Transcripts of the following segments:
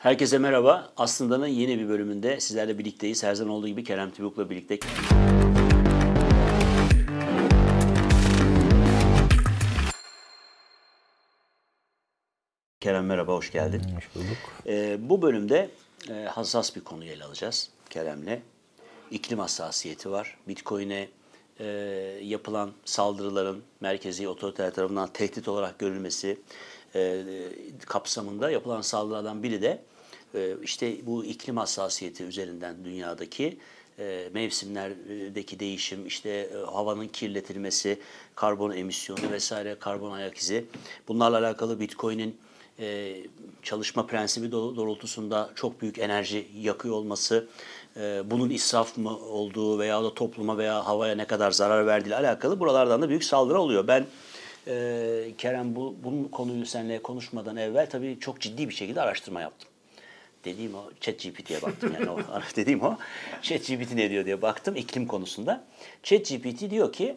Herkese merhaba. Aslında'nın yeni bir bölümünde sizlerle birlikteyiz. Her zaman olduğu gibi Kerem Tibuk'la birlikte. Kerem merhaba, hoş geldin. Hoş bulduk. Ee, bu bölümde e, hassas bir konuyu ele alacağız Kerem'le. İklim hassasiyeti var. Bitcoin'e e, yapılan saldırıların merkezi otoriteler tarafından tehdit olarak görülmesi e, kapsamında yapılan saldırılardan biri de işte bu iklim hassasiyeti üzerinden dünyadaki e, mevsimlerdeki değişim, işte e, havanın kirletilmesi, karbon emisyonu vesaire, karbon ayak izi. Bunlarla alakalı Bitcoin'in e, çalışma prensibi doğrultusunda çok büyük enerji yakıyor olması, bunun israf mı olduğu veya da topluma veya havaya ne kadar zarar verdiği alakalı buralardan da büyük saldırı oluyor. Ben Kerem bu, bunun konuyu seninle konuşmadan evvel tabii çok ciddi bir şekilde araştırma yaptım. Dediğim o ChatGPT'ye baktım yani o dediğim o ChatGPT ne diyor diye baktım iklim konusunda. ChatGPT diyor ki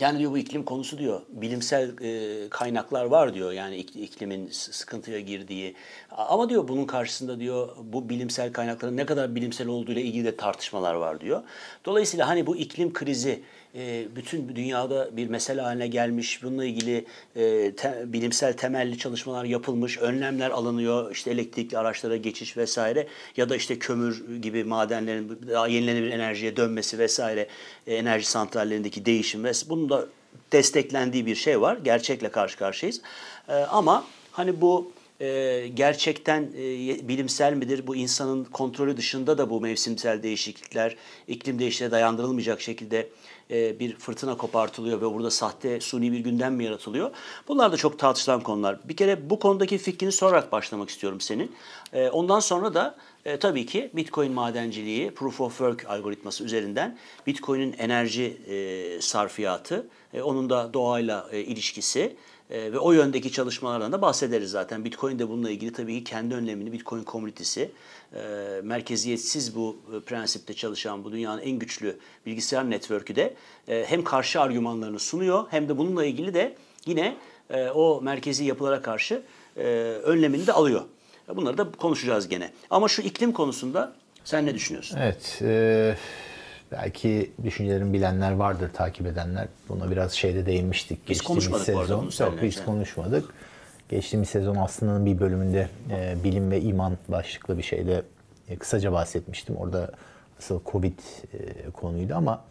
yani diyor bu iklim konusu diyor bilimsel e, kaynaklar var diyor yani iklimin sıkıntıya girdiği ama diyor bunun karşısında diyor bu bilimsel kaynakların ne kadar bilimsel olduğu ile ilgili de tartışmalar var diyor. Dolayısıyla hani bu iklim krizi e, bütün dünyada bir mesele haline gelmiş. Bununla ilgili e, bilimsel temelli çalışmalar yapılmış, önlemler alınıyor. İşte elektrikli araçlara geçiş vesaire ya da işte kömür gibi madenlerin daha yenilenebilir enerjiye dönmesi vesaire, e, enerji santrallerindeki değişim ve bunun da desteklendiği bir şey var. Gerçekle karşı karşıyayız. Ama hani bu gerçekten bilimsel midir? Bu insanın kontrolü dışında da bu mevsimsel değişiklikler iklim değişikliğine dayandırılmayacak şekilde e, bir fırtına kopartılıyor ve burada sahte suni bir gündem mi yaratılıyor? Bunlar da çok tartışılan konular. Bir kere bu konudaki fikrini sorarak başlamak istiyorum senin. E, ondan sonra da e, tabii ki Bitcoin madenciliği, Proof of Work algoritması üzerinden Bitcoin'in enerji sarfiyatı, onun da doğayla ilişkisi e, ve o yöndeki çalışmalardan da bahsederiz zaten. Bitcoin de bununla ilgili tabii ki kendi önlemini Bitcoin komünitesi, e, merkeziyetsiz bu e, prensipte çalışan bu dünyanın en güçlü bilgisayar network'ü de e, hem karşı argümanlarını sunuyor hem de bununla ilgili de yine o merkezi yapılara karşı önlemini de alıyor. Bunları da konuşacağız gene. Ama şu iklim konusunda sen ne düşünüyorsun? Evet. E, belki düşüncelerini bilenler vardır, takip edenler. Buna biraz şeyde değinmiştik. Biz konuşmadık sezon. bu Yok biz konuşmadık. Geçtiğimiz sezon aslında bir bölümünde e, bilim ve iman başlıklı bir şeyde e, kısaca bahsetmiştim. Orada asıl Covid e, konuydu ama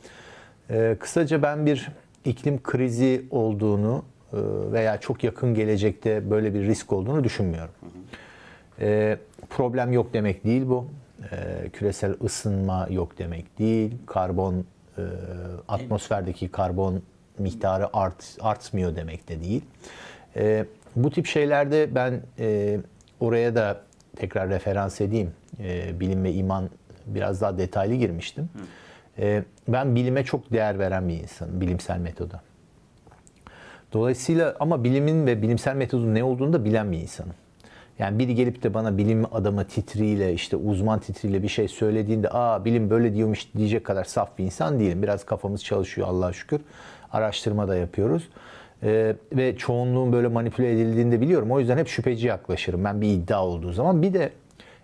e, kısaca ben bir iklim krizi olduğunu e, veya çok yakın gelecekte böyle bir risk olduğunu düşünmüyorum. Hı hı. E, problem yok demek değil bu e, küresel ısınma yok demek değil. Karbon e, atmosferdeki karbon miktarı art, artmıyor demek de değil. E, bu tip şeylerde ben oraya da tekrar referans edeyim. Bilim ve iman biraz daha detaylı girmiştim. Ben bilime çok değer veren bir insanım, bilimsel metoda. Dolayısıyla ama bilimin ve bilimsel metodun ne olduğunu da bilen bir insanım. Yani biri gelip de bana bilim adamı titriyle işte uzman titriyle bir şey söylediğinde aa bilim böyle diyormuş diyecek kadar saf bir insan değilim. Biraz kafamız çalışıyor Allah'a şükür. Araştırma da yapıyoruz. Ee, ve çoğunluğun böyle manipüle edildiğini de biliyorum. O yüzden hep şüpheci yaklaşırım ben bir iddia olduğu zaman. Bir de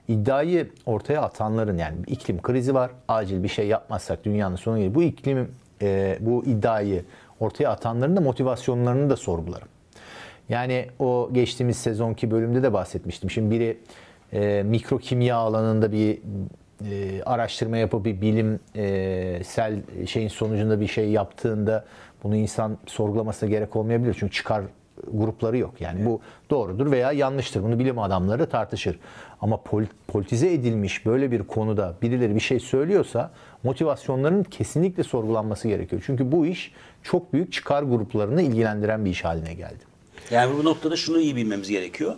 iddiayı ortaya atanların yani iklim krizi var. Acil bir şey yapmazsak dünyanın sonu gelir. Bu iklim e, bu iddiayı ortaya atanların da motivasyonlarını da sorgularım. Yani o geçtiğimiz sezonki bölümde de bahsetmiştim. Şimdi biri e, mikro kimya alanında bir e, araştırma yapıp bir bilimsel şeyin sonucunda bir şey yaptığında bunu insan sorgulamasına gerek olmayabilir. Çünkü çıkar grupları yok. Yani evet. bu doğrudur veya yanlıştır. Bunu bilim adamları tartışır. Ama politize edilmiş böyle bir konuda birileri bir şey söylüyorsa motivasyonların kesinlikle sorgulanması gerekiyor. Çünkü bu iş çok büyük çıkar gruplarını ilgilendiren bir iş haline geldi. Yani bu noktada şunu iyi bilmemiz gerekiyor.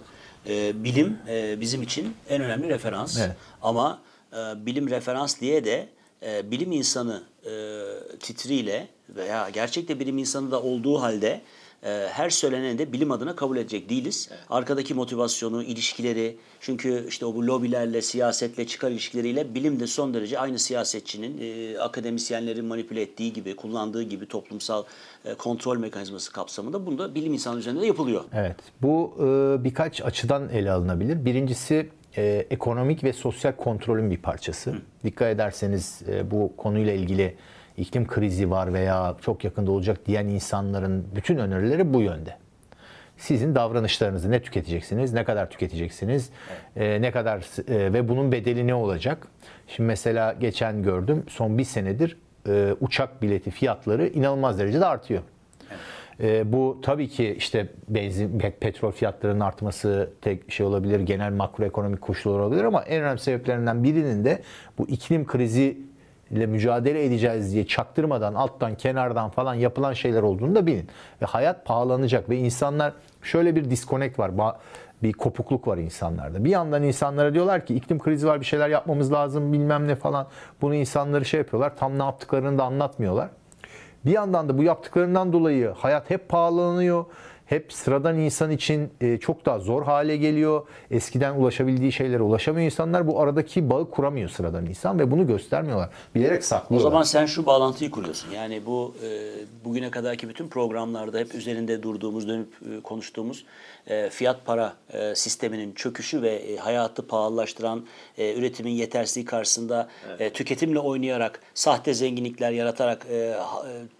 Ee, bilim e, bizim için en önemli referans. Evet. Ama e, bilim referans diye de e, bilim insanı e, titriyle veya gerçekte bilim insanı da olduğu halde e, her söyleneni de bilim adına kabul edecek değiliz. Evet. Arkadaki motivasyonu, ilişkileri, çünkü işte o bu lobilerle, siyasetle, çıkar ilişkileriyle bilim de son derece aynı siyasetçinin, e, akademisyenlerin manipüle ettiği gibi, kullandığı gibi toplumsal e, kontrol mekanizması kapsamında bunda bilim insanı üzerinde de yapılıyor. Evet, bu e, birkaç açıdan ele alınabilir. Birincisi e, ekonomik ve sosyal kontrolün bir parçası. Hı. Dikkat ederseniz e, bu konuyla ilgili iklim krizi var veya çok yakında olacak diyen insanların bütün önerileri bu yönde. Sizin davranışlarınızı ne tüketeceksiniz, ne kadar tüketeceksiniz, evet. e, ne kadar e, ve bunun bedeli ne olacak? Şimdi mesela geçen gördüm son bir senedir e, uçak bileti fiyatları inanılmaz derecede artıyor. E, bu tabii ki işte benzin, petrol fiyatlarının artması tek şey olabilir, genel makroekonomik koşullar olabilir ama en önemli sebeplerinden birinin de bu iklim krizi ile mücadele edeceğiz diye çaktırmadan alttan kenardan falan yapılan şeyler olduğunu da bilin. Ve hayat pahalanacak ve insanlar şöyle bir disconnect var. Bir kopukluk var insanlarda. Bir yandan insanlara diyorlar ki iklim krizi var bir şeyler yapmamız lazım bilmem ne falan. Bunu insanları şey yapıyorlar. Tam ne yaptıklarını da anlatmıyorlar. Bir yandan da bu yaptıklarından dolayı hayat hep pahalanıyor hep sıradan insan için e, çok daha zor hale geliyor. Eskiden ulaşabildiği şeylere ulaşamıyor insanlar. Bu aradaki bağı kuramıyor sıradan insan ve bunu göstermiyorlar. Bilerek saklıyorlar. O zaman sen şu bağlantıyı kuruyorsun. Yani bu e, bugüne kadarki bütün programlarda hep üzerinde durduğumuz, dönüp e, konuştuğumuz fiyat para sisteminin çöküşü ve hayatı pahalılaştıran üretimin yetersizliği karşısında evet. tüketimle oynayarak, sahte zenginlikler yaratarak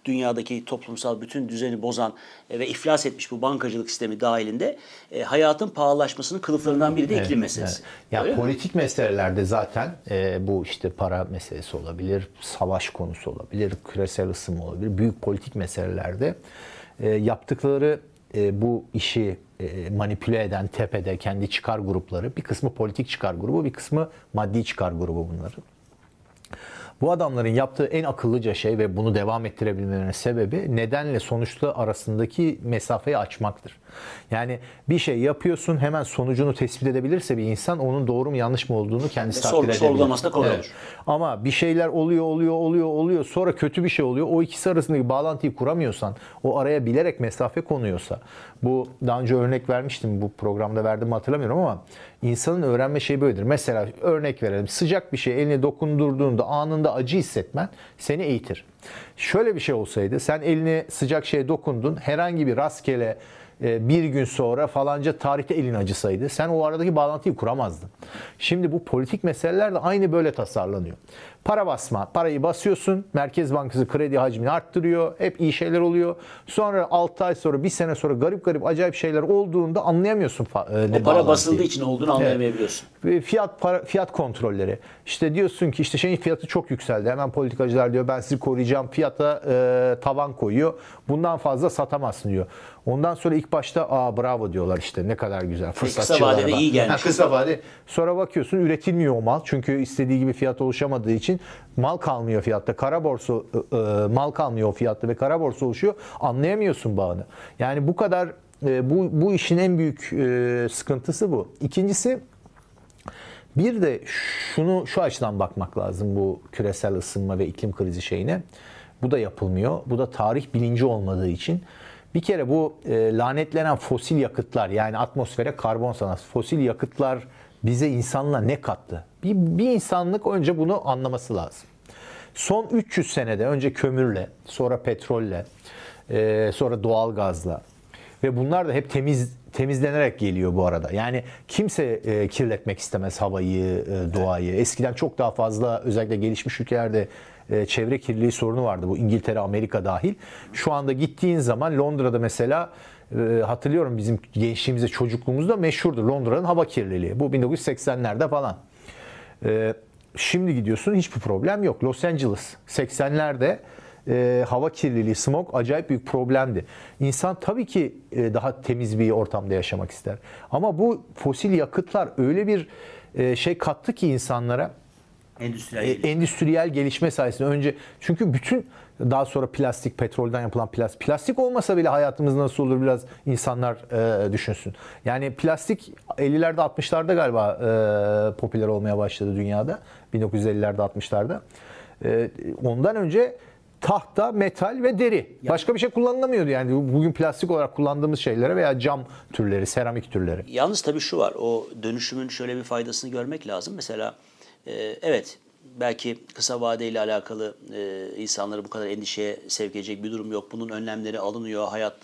dünyadaki toplumsal bütün düzeni bozan ve iflas etmiş bu bankacılık sistemi dahilinde e, hayatın pahalılaşmasının kılıflarından biri de evet, iklim meselesi. Evet. Ya yani politik mi? meselelerde zaten e, bu işte para meselesi olabilir, savaş konusu olabilir, küresel ısınma olabilir. Büyük politik meselelerde e, yaptıkları e, bu işi e, manipüle eden tepede kendi çıkar grupları, bir kısmı politik çıkar grubu, bir kısmı maddi çıkar grubu bunların. Bu adamların yaptığı en akıllıca şey ve bunu devam ettirebilmelerinin sebebi nedenle sonuçlu arasındaki mesafeyi açmaktır. Yani bir şey yapıyorsun hemen sonucunu tespit edebilirse bir insan onun doğru mu yanlış mı olduğunu kendisi takdir edebilir. Sorgulaması da kolay evet. olur. Ama bir şeyler oluyor oluyor oluyor oluyor sonra kötü bir şey oluyor. O ikisi arasındaki bağlantıyı kuramıyorsan o araya bilerek mesafe konuyorsa bu daha önce örnek vermiştim bu programda verdim hatırlamıyorum ama insanın öğrenme şeyi böyledir. Mesela örnek verelim sıcak bir şey eline dokundurduğunda anında acı hissetmen seni eğitir. Şöyle bir şey olsaydı sen eline sıcak şeye dokundun herhangi bir rastgele bir gün sonra falanca tarihte elin acısaydı sen o aradaki bağlantıyı kuramazdın. Şimdi bu politik meseleler de aynı böyle tasarlanıyor. Para basma, parayı basıyorsun, Merkez Bankası kredi hacmini arttırıyor, hep iyi şeyler oluyor. Sonra 6 ay sonra, bir sene sonra garip garip acayip şeyler olduğunda anlayamıyorsun. E, o para basıldığı için olduğunu anlayamayabiliyorsun. Evet. Fiyat para, fiyat kontrolleri. İşte diyorsun ki işte şeyin fiyatı çok yükseldi. Hemen politikacılar diyor ben sizi koruyacağım. Fiyata e, tavan koyuyor. Bundan fazla satamazsın diyor. Ondan sonra ilk başta aa bravo diyorlar işte ne kadar güzel fırsatçılar. Kısa vadede iyi gelmiş. Ha, kısa vade. Sonra bakıyorsun üretilmiyor o mal. Çünkü istediği gibi fiyat oluşamadığı için mal kalmıyor fiyatta. Kara borsa e, e, mal kalmıyor o fiyatta ve kara borsa oluşuyor. Anlayamıyorsun bağını. Yani bu kadar e, bu bu işin en büyük e, sıkıntısı bu. İkincisi bir de şunu şu açıdan bakmak lazım bu küresel ısınma ve iklim krizi şeyine. Bu da yapılmıyor. Bu da tarih bilinci olmadığı için bir kere bu e, lanetlenen fosil yakıtlar yani atmosfere karbon sanat fosil yakıtlar bize insanla ne kattı? Bir, bir insanlık önce bunu anlaması lazım. Son 300 senede önce kömürle, sonra petrolle, e, sonra doğal gazla ve bunlar da hep temiz temizlenerek geliyor bu arada. Yani kimse e, kirletmek istemez havayı, e, doğayı. Eskiden çok daha fazla özellikle gelişmiş ülkelerde e, çevre kirliliği sorunu vardı. Bu İngiltere, Amerika dahil. Şu anda gittiğin zaman Londra'da mesela e, hatırlıyorum bizim gençliğimizde, çocukluğumuzda meşhurdu Londra'nın hava kirliliği. Bu 1980'lerde falan. E, şimdi gidiyorsun hiçbir problem yok. Los Angeles 80'lerde e, hava kirliliği, smog acayip büyük problemdi. İnsan tabii ki daha temiz bir ortamda yaşamak ister. Ama bu fosil yakıtlar öyle bir şey kattı ki insanlara Endüstriyel, e, endüstriyel gelişme sayesinde önce çünkü bütün daha sonra plastik, petrolden yapılan plastik. Plastik olmasa bile hayatımız nasıl olur biraz insanlar e, düşünsün. Yani plastik 50'lerde 60'larda galiba e, popüler olmaya başladı dünyada. 1950'lerde 60'larda. E, ondan önce tahta, metal ve deri. Yani, Başka bir şey kullanılamıyordu yani bugün plastik olarak kullandığımız şeylere veya cam türleri, seramik türleri. Yalnız tabii şu var. O dönüşümün şöyle bir faydasını görmek lazım. Mesela evet belki kısa vadeyle alakalı e, insanları bu kadar endişeye sevk edecek bir durum yok. Bunun önlemleri alınıyor. Hayat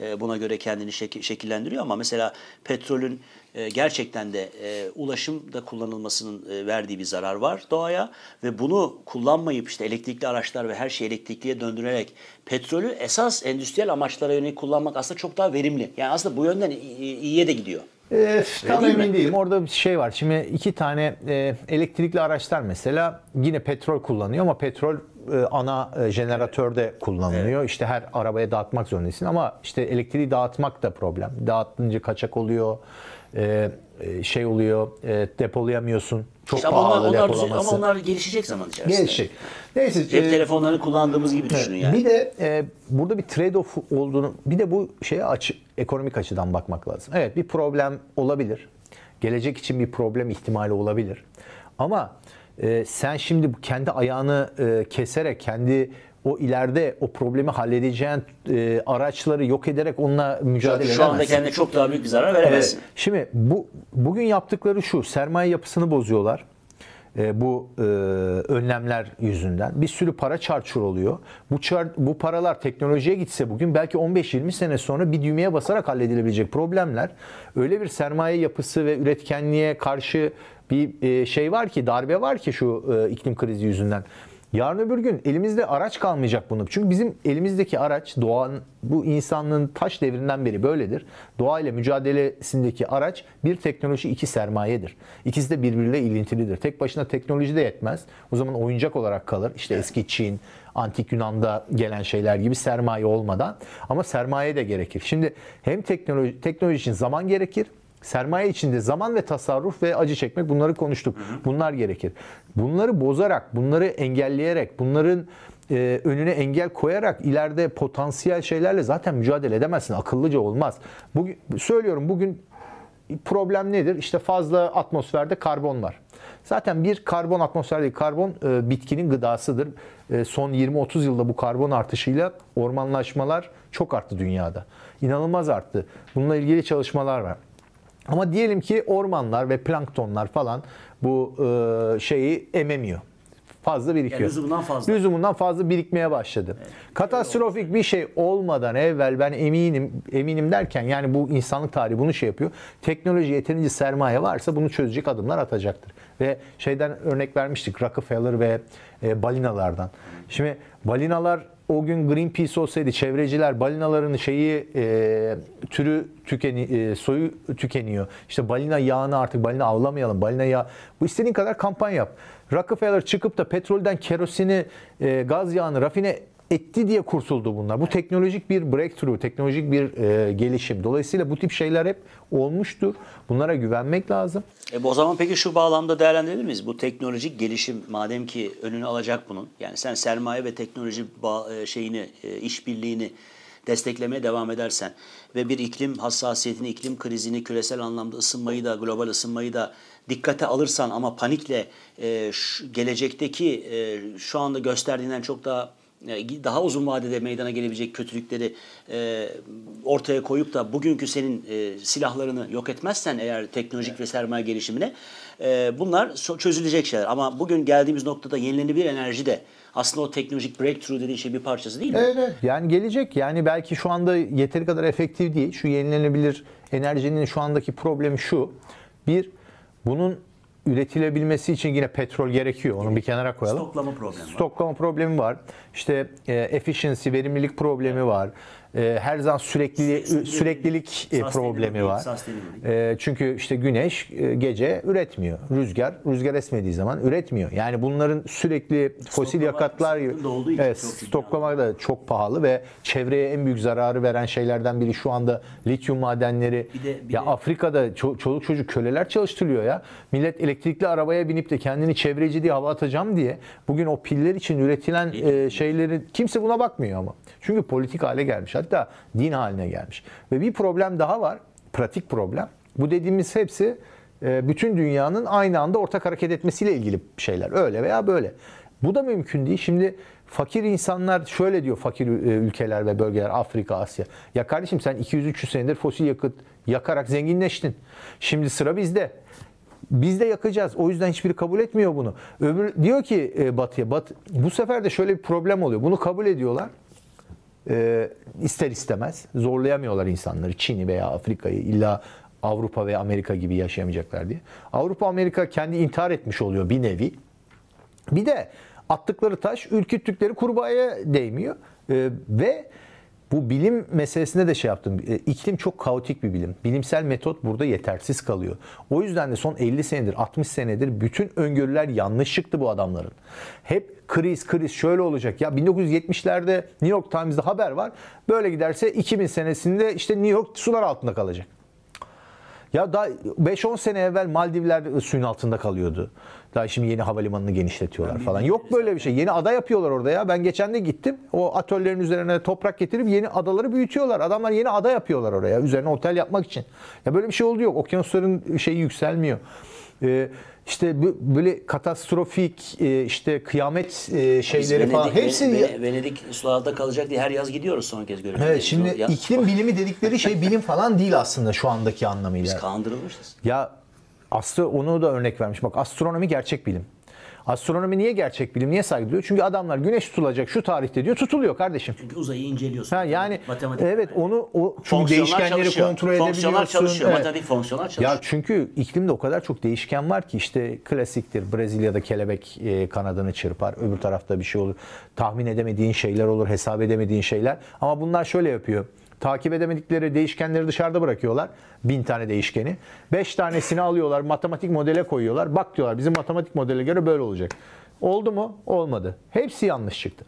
e, buna göre kendini şek- şekillendiriyor ama mesela petrolün e, gerçekten de e, ulaşımda kullanılmasının e, verdiği bir zarar var doğaya ve bunu kullanmayıp işte elektrikli araçlar ve her şeyi elektrikliye döndürerek petrolü esas endüstriyel amaçlara yönelik kullanmak aslında çok daha verimli. Yani aslında bu yönden iyiye de gidiyor. Ee, tam değil mi? emin değilim. Orada bir şey var. Şimdi iki tane e, elektrikli araçlar mesela yine petrol kullanıyor ama petrol e, ana e, jeneratörde kullanılıyor. İşte her arabaya dağıtmak zorundasın ama işte elektriği dağıtmak da problem. Dağıtınca kaçak oluyor. E, şey oluyor. e, depolayamıyorsun. Çok İşte ama onlar, pahalı onlar, düze- ama onlar gelişecek zaman içerisinde. Gelecek. Neyse. Cep e, telefonlarını kullandığımız gibi düşünün yani. bir de e, burada bir trade-off olduğunu, bir de bu şeye açı, ekonomik açıdan bakmak lazım. Evet bir problem olabilir. Gelecek için bir problem ihtimali olabilir. Ama e, sen şimdi kendi ayağını e, keserek, kendi o ileride o problemi halledeceğin e, araçları yok ederek onunla mücadele Şu anda edemezsin. kendine çok daha büyük bir zarar veremezsin. Evet. Şimdi bu bugün yaptıkları şu sermaye yapısını bozuyorlar. E, bu e, önlemler yüzünden bir sürü para çarçur oluyor. Bu çar, bu paralar teknolojiye gitse bugün belki 15-20 sene sonra bir düğmeye basarak halledilebilecek problemler. Öyle bir sermaye yapısı ve üretkenliğe karşı bir e, şey var ki darbe var ki şu e, iklim krizi yüzünden. Yarın öbür gün elimizde araç kalmayacak bunu. Çünkü bizim elimizdeki araç doğanın bu insanlığın taş devrinden beri böyledir. Doğa ile mücadelesindeki araç bir teknoloji iki sermayedir. İkisi de birbiriyle ilintilidir. Tek başına teknoloji de yetmez. O zaman oyuncak olarak kalır. İşte eski Çin, antik Yunan'da gelen şeyler gibi sermaye olmadan ama sermaye de gerekir. Şimdi hem teknoloji teknoloji için zaman gerekir Sermaye içinde zaman ve tasarruf ve acı çekmek bunları konuştuk. Bunlar gerekir. Bunları bozarak, bunları engelleyerek, bunların e, önüne engel koyarak ileride potansiyel şeylerle zaten mücadele edemezsin. Akıllıca olmaz. Bugün söylüyorum bugün problem nedir? İşte fazla atmosferde karbon var. Zaten bir karbon atmosferdeki karbon e, bitkinin gıdasıdır. E, son 20-30 yılda bu karbon artışıyla ormanlaşmalar çok arttı dünyada. İnanılmaz arttı. Bununla ilgili çalışmalar var. Ama diyelim ki ormanlar ve planktonlar falan bu e, şeyi ememiyor. Fazla birikiyor. Yani lüzumundan fazla. Lüzumundan fazla birikmeye başladı. Katastrofik bir şey olmadan evvel ben eminim eminim derken yani bu insanlık tarihi bunu şey yapıyor. Teknoloji yeterince sermaye varsa bunu çözecek adımlar atacaktır. Ve şeyden örnek vermiştik Rockefeller ve e, balinalardan. Şimdi balinalar o gün Greenpeace olsaydı çevreciler balinaların şeyi e, türü tükeni, e, soyu tükeniyor. İşte balina yağını artık balina avlamayalım. Balina yağı. Bu istediğin kadar kampanya yap. Rockefeller çıkıp da petrolden kerosini, e, gaz yağını rafine etti diye kurtuldu bunlar. Bu teknolojik bir breakthrough, teknolojik bir e, gelişim. Dolayısıyla bu tip şeyler hep olmuştur. Bunlara güvenmek lazım. E o zaman peki şu bağlamda değerlendirebilir miyiz? Bu teknolojik gelişim madem ki önünü alacak bunun. Yani sen sermaye ve teknoloji bağ, e, şeyini, e, işbirliğini desteklemeye devam edersen ve bir iklim hassasiyetini, iklim krizini, küresel anlamda ısınmayı da, global ısınmayı da dikkate alırsan ama panikle e, şu, gelecekteki e, şu anda gösterdiğinden çok daha daha uzun vadede meydana gelebilecek kötülükleri e, ortaya koyup da bugünkü senin e, silahlarını yok etmezsen eğer teknolojik ve sermaye gelişimine e, bunlar so- çözülecek şeyler. Ama bugün geldiğimiz noktada yenilenebilir enerji de aslında o teknolojik breakthrough dediğin şey bir parçası değil mi? Yani gelecek yani belki şu anda yeteri kadar efektif değil. Şu yenilenebilir enerjinin şu andaki problemi şu. Bir, bunun üretilebilmesi için yine petrol gerekiyor. Onu bir kenara koyalım. Stoklama problemi var. Stoklama problemi var. İşte e, efficiency, verimlilik problemi var. E, her zaman sürekli süreklilik e, problemi var. Sustainability. E, çünkü işte güneş e, gece üretmiyor. Rüzgar rüzgar esmediği zaman üretmiyor. Yani bunların sürekli fosil yakıtlar gibi sıkıntı olduğu için evet, çok ciddi stoklama da çok pahalı ve çevreye en büyük zararı veren şeylerden biri şu anda lityum madenleri. Bir de- bir ya de- Afrika'da ço- çoluk çocuk köleler çalıştırılıyor ya. Millet elektrikli arabaya binip de kendini çevreci diye hava atacağım diye bugün o piller için üretilen e, şeyleri kimse buna bakmıyor ama. Çünkü politik hale gelmiş. Hatta din haline gelmiş. Ve bir problem daha var. Pratik problem. Bu dediğimiz hepsi e, bütün dünyanın aynı anda ortak hareket etmesiyle ilgili şeyler. Öyle veya böyle. Bu da mümkün değil. Şimdi fakir insanlar şöyle diyor fakir e, ülkeler ve bölgeler Afrika, Asya. Ya kardeşim sen 200-300 senedir fosil yakıt yakarak zenginleştin. Şimdi sıra bizde. Biz de yakacağız. O yüzden hiçbiri kabul etmiyor bunu. Öbür diyor ki e, Batı'ya, Bat, bu sefer de şöyle bir problem oluyor. Bunu kabul ediyorlar. E, ister istemez zorlayamıyorlar insanları. Çin'i veya Afrika'yı illa Avrupa ve Amerika gibi yaşayamayacaklar diye. Avrupa Amerika kendi intihar etmiş oluyor bir nevi. Bir de attıkları taş ürküttükleri kurbağaya değmiyor. Ee, ve bu bilim meselesinde de şey yaptım. Ee, iklim çok kaotik bir bilim. Bilimsel metot burada yetersiz kalıyor. O yüzden de son 50 senedir, 60 senedir bütün öngörüler yanlış çıktı bu adamların. Hep kriz, kriz şöyle olacak. Ya 1970'lerde New York Times'da haber var. Böyle giderse 2000 senesinde işte New York sular altında kalacak. Ya daha 5-10 sene evvel Maldivler suyun altında kalıyordu. Daha şimdi yeni havalimanını genişletiyorlar falan. Yok böyle bir şey. Yeni ada yapıyorlar orada ya. Ben geçen de gittim. O atölyerin üzerine toprak getirip yeni adaları büyütüyorlar. Adamlar yeni ada yapıyorlar oraya. Üzerine otel yapmak için. Ya böyle bir şey oldu yok. Okyanusların şeyi yükselmiyor. Ee, işte böyle katastrofik e, işte kıyamet e, şeyleri Venedik, falan hepsi Venedik, Venedik sularda kalacak diye her yaz gidiyoruz son kez görüyoruz. Evet şimdi ya, iklim bilimi dedikleri şey bilim falan değil aslında şu andaki anlamıyla. Biz kandırılmışız. Ya astro onu da örnek vermiş. Bak astronomi gerçek bilim. Astronomi niye gerçek bilim? Niye saygı duyuyor? Çünkü adamlar güneş tutulacak şu tarihte diyor. Tutuluyor kardeşim. Çünkü uzayı inceliyorsun. Ha yani Matematik. evet onu o çünkü Fonksiyonlar değişkenleri çalışıyor. kontrol Fonksiyonlar edebiliyorsun. çalışıyor. Evet. Matematik fonksiyonlar çalışıyor. Ya çünkü iklimde o kadar çok değişken var ki işte klasiktir. Brezilya'da kelebek e, kanadını çırpar. Öbür tarafta bir şey olur. Tahmin edemediğin şeyler olur. Hesap edemediğin şeyler. Ama bunlar şöyle yapıyor. Takip edemedikleri değişkenleri dışarıda bırakıyorlar. Bin tane değişkeni. Beş tanesini alıyorlar. Matematik modele koyuyorlar. Bak diyorlar bizim matematik modele göre böyle olacak. Oldu mu? Olmadı. Hepsi yanlış çıktı.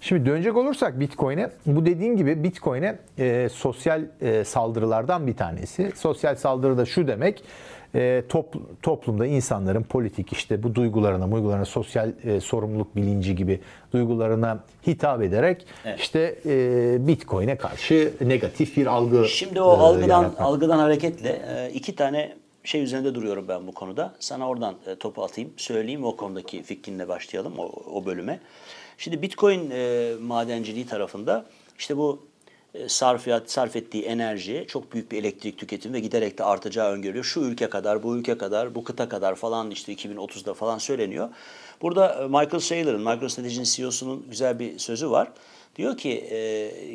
Şimdi dönecek olursak Bitcoin'e, bu dediğin gibi Bitcoin'e e, sosyal e, saldırılardan bir tanesi. Sosyal saldırı da şu demek, e, top, toplumda insanların politik işte bu duygularına, duygularına sosyal e, sorumluluk bilinci gibi duygularına hitap ederek Evet. işte e, Bitcoin'e karşı negatif bir algı Şimdi o e, algıdan yaratmak. algıdan hareketle e, iki tane şey üzerinde duruyorum ben bu konuda. Sana oradan e, topu atayım, söyleyeyim o konudaki fikrinle başlayalım o, o bölüme. Şimdi Bitcoin e, madenciliği tarafında işte bu sarfiyat sarf ettiği enerji çok büyük bir elektrik tüketimi ve giderek de artacağı öngörülüyor. Şu ülke kadar, bu ülke kadar, bu kıta kadar falan işte 2030'da falan söyleniyor. Burada e, Michael Saylor'ın, MicroStrategy'nin CEO'sunun güzel bir sözü var. Diyor ki e,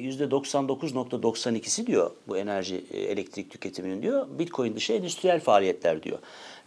%99.92'si diyor bu enerji e, elektrik tüketiminin diyor Bitcoin dışı endüstriyel faaliyetler diyor.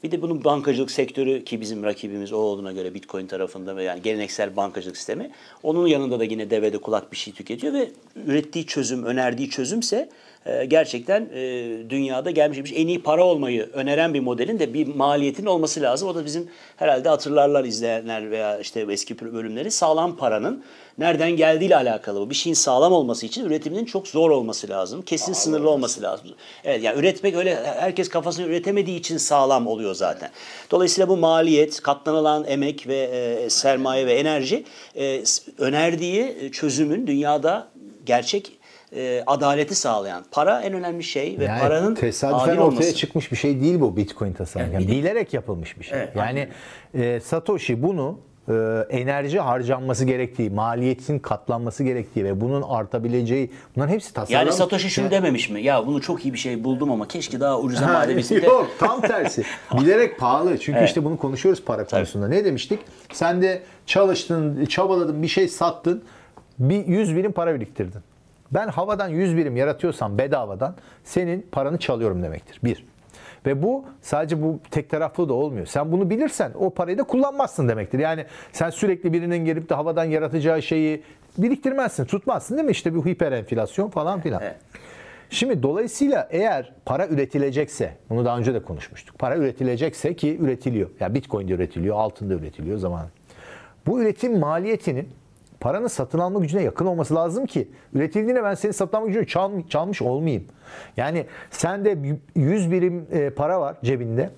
Bir de bunun bankacılık sektörü ki bizim rakibimiz o olduğuna göre Bitcoin tarafında ve yani geleneksel bankacılık sistemi. Onun yanında da yine devede kulak bir şey tüketiyor ve ürettiği çözüm, önerdiği çözümse e, gerçekten e, dünyada gelmiş geçmiş en iyi para olmayı öneren bir modelin de bir maliyetin olması lazım. O da bizim herhalde hatırlarlar izleyenler veya işte eski bölümleri sağlam paranın nereden geldiğiyle alakalı bu. Bir şeyin sağlam olması için üretiminin çok zor olması lazım. Kesin sınırlı olması lazım. Evet yani üretmek öyle herkes kafasını üretemediği için sağlam oluyor zaten. Dolayısıyla bu maliyet, katlanılan emek ve e, sermaye ve enerji e, önerdiği çözümün dünyada gerçek e, adaleti sağlayan. Para en önemli şey ve Yani paranın tesadüfen ortaya olması. çıkmış bir şey değil bu Bitcoin tasarım. Yani bilerek yapılmış bir şey. Evet, yani e, Satoshi bunu e, enerji harcanması gerektiği, maliyetin katlanması gerektiği ve bunun artabileceği bunların hepsi tasarım. Yani Satoshi şunu Yani- dememiş mi? Ya bunu çok iyi bir şey buldum ama keşke daha ucuza Ha, madenesinde. Yok tam tersi. Bilerek pahalı. Çünkü Evet. işte bunu konuşuyoruz para konusunda. Ne demiştik? Sen de çalıştın, çabaladın, bir şey sattın. Bir 100 birim para biriktirdin. Ben havadan 100 birim yaratıyorsam bedavadan senin paranı çalıyorum demektir. Bir. Ve bu sadece bu tek taraflı da olmuyor. Sen bunu bilirsen o parayı da kullanmazsın demektir. Yani sen sürekli birinin gelip de havadan yaratacağı şeyi biriktirmezsin, tutmazsın değil mi? İşte bir hiper enflasyon falan filan. Evet. Şimdi dolayısıyla eğer para üretilecekse, bunu daha önce de konuşmuştuk. Para üretilecekse ki üretiliyor. Ya Bitcoin de üretiliyor, altın da üretiliyor zaman. Bu üretim maliyetinin paranın satın alma gücüne yakın olması lazım ki üretildiğinde ben senin satın alma gücünü çal- çalmış olmayayım. Yani sende 100 birim e, para var cebinde.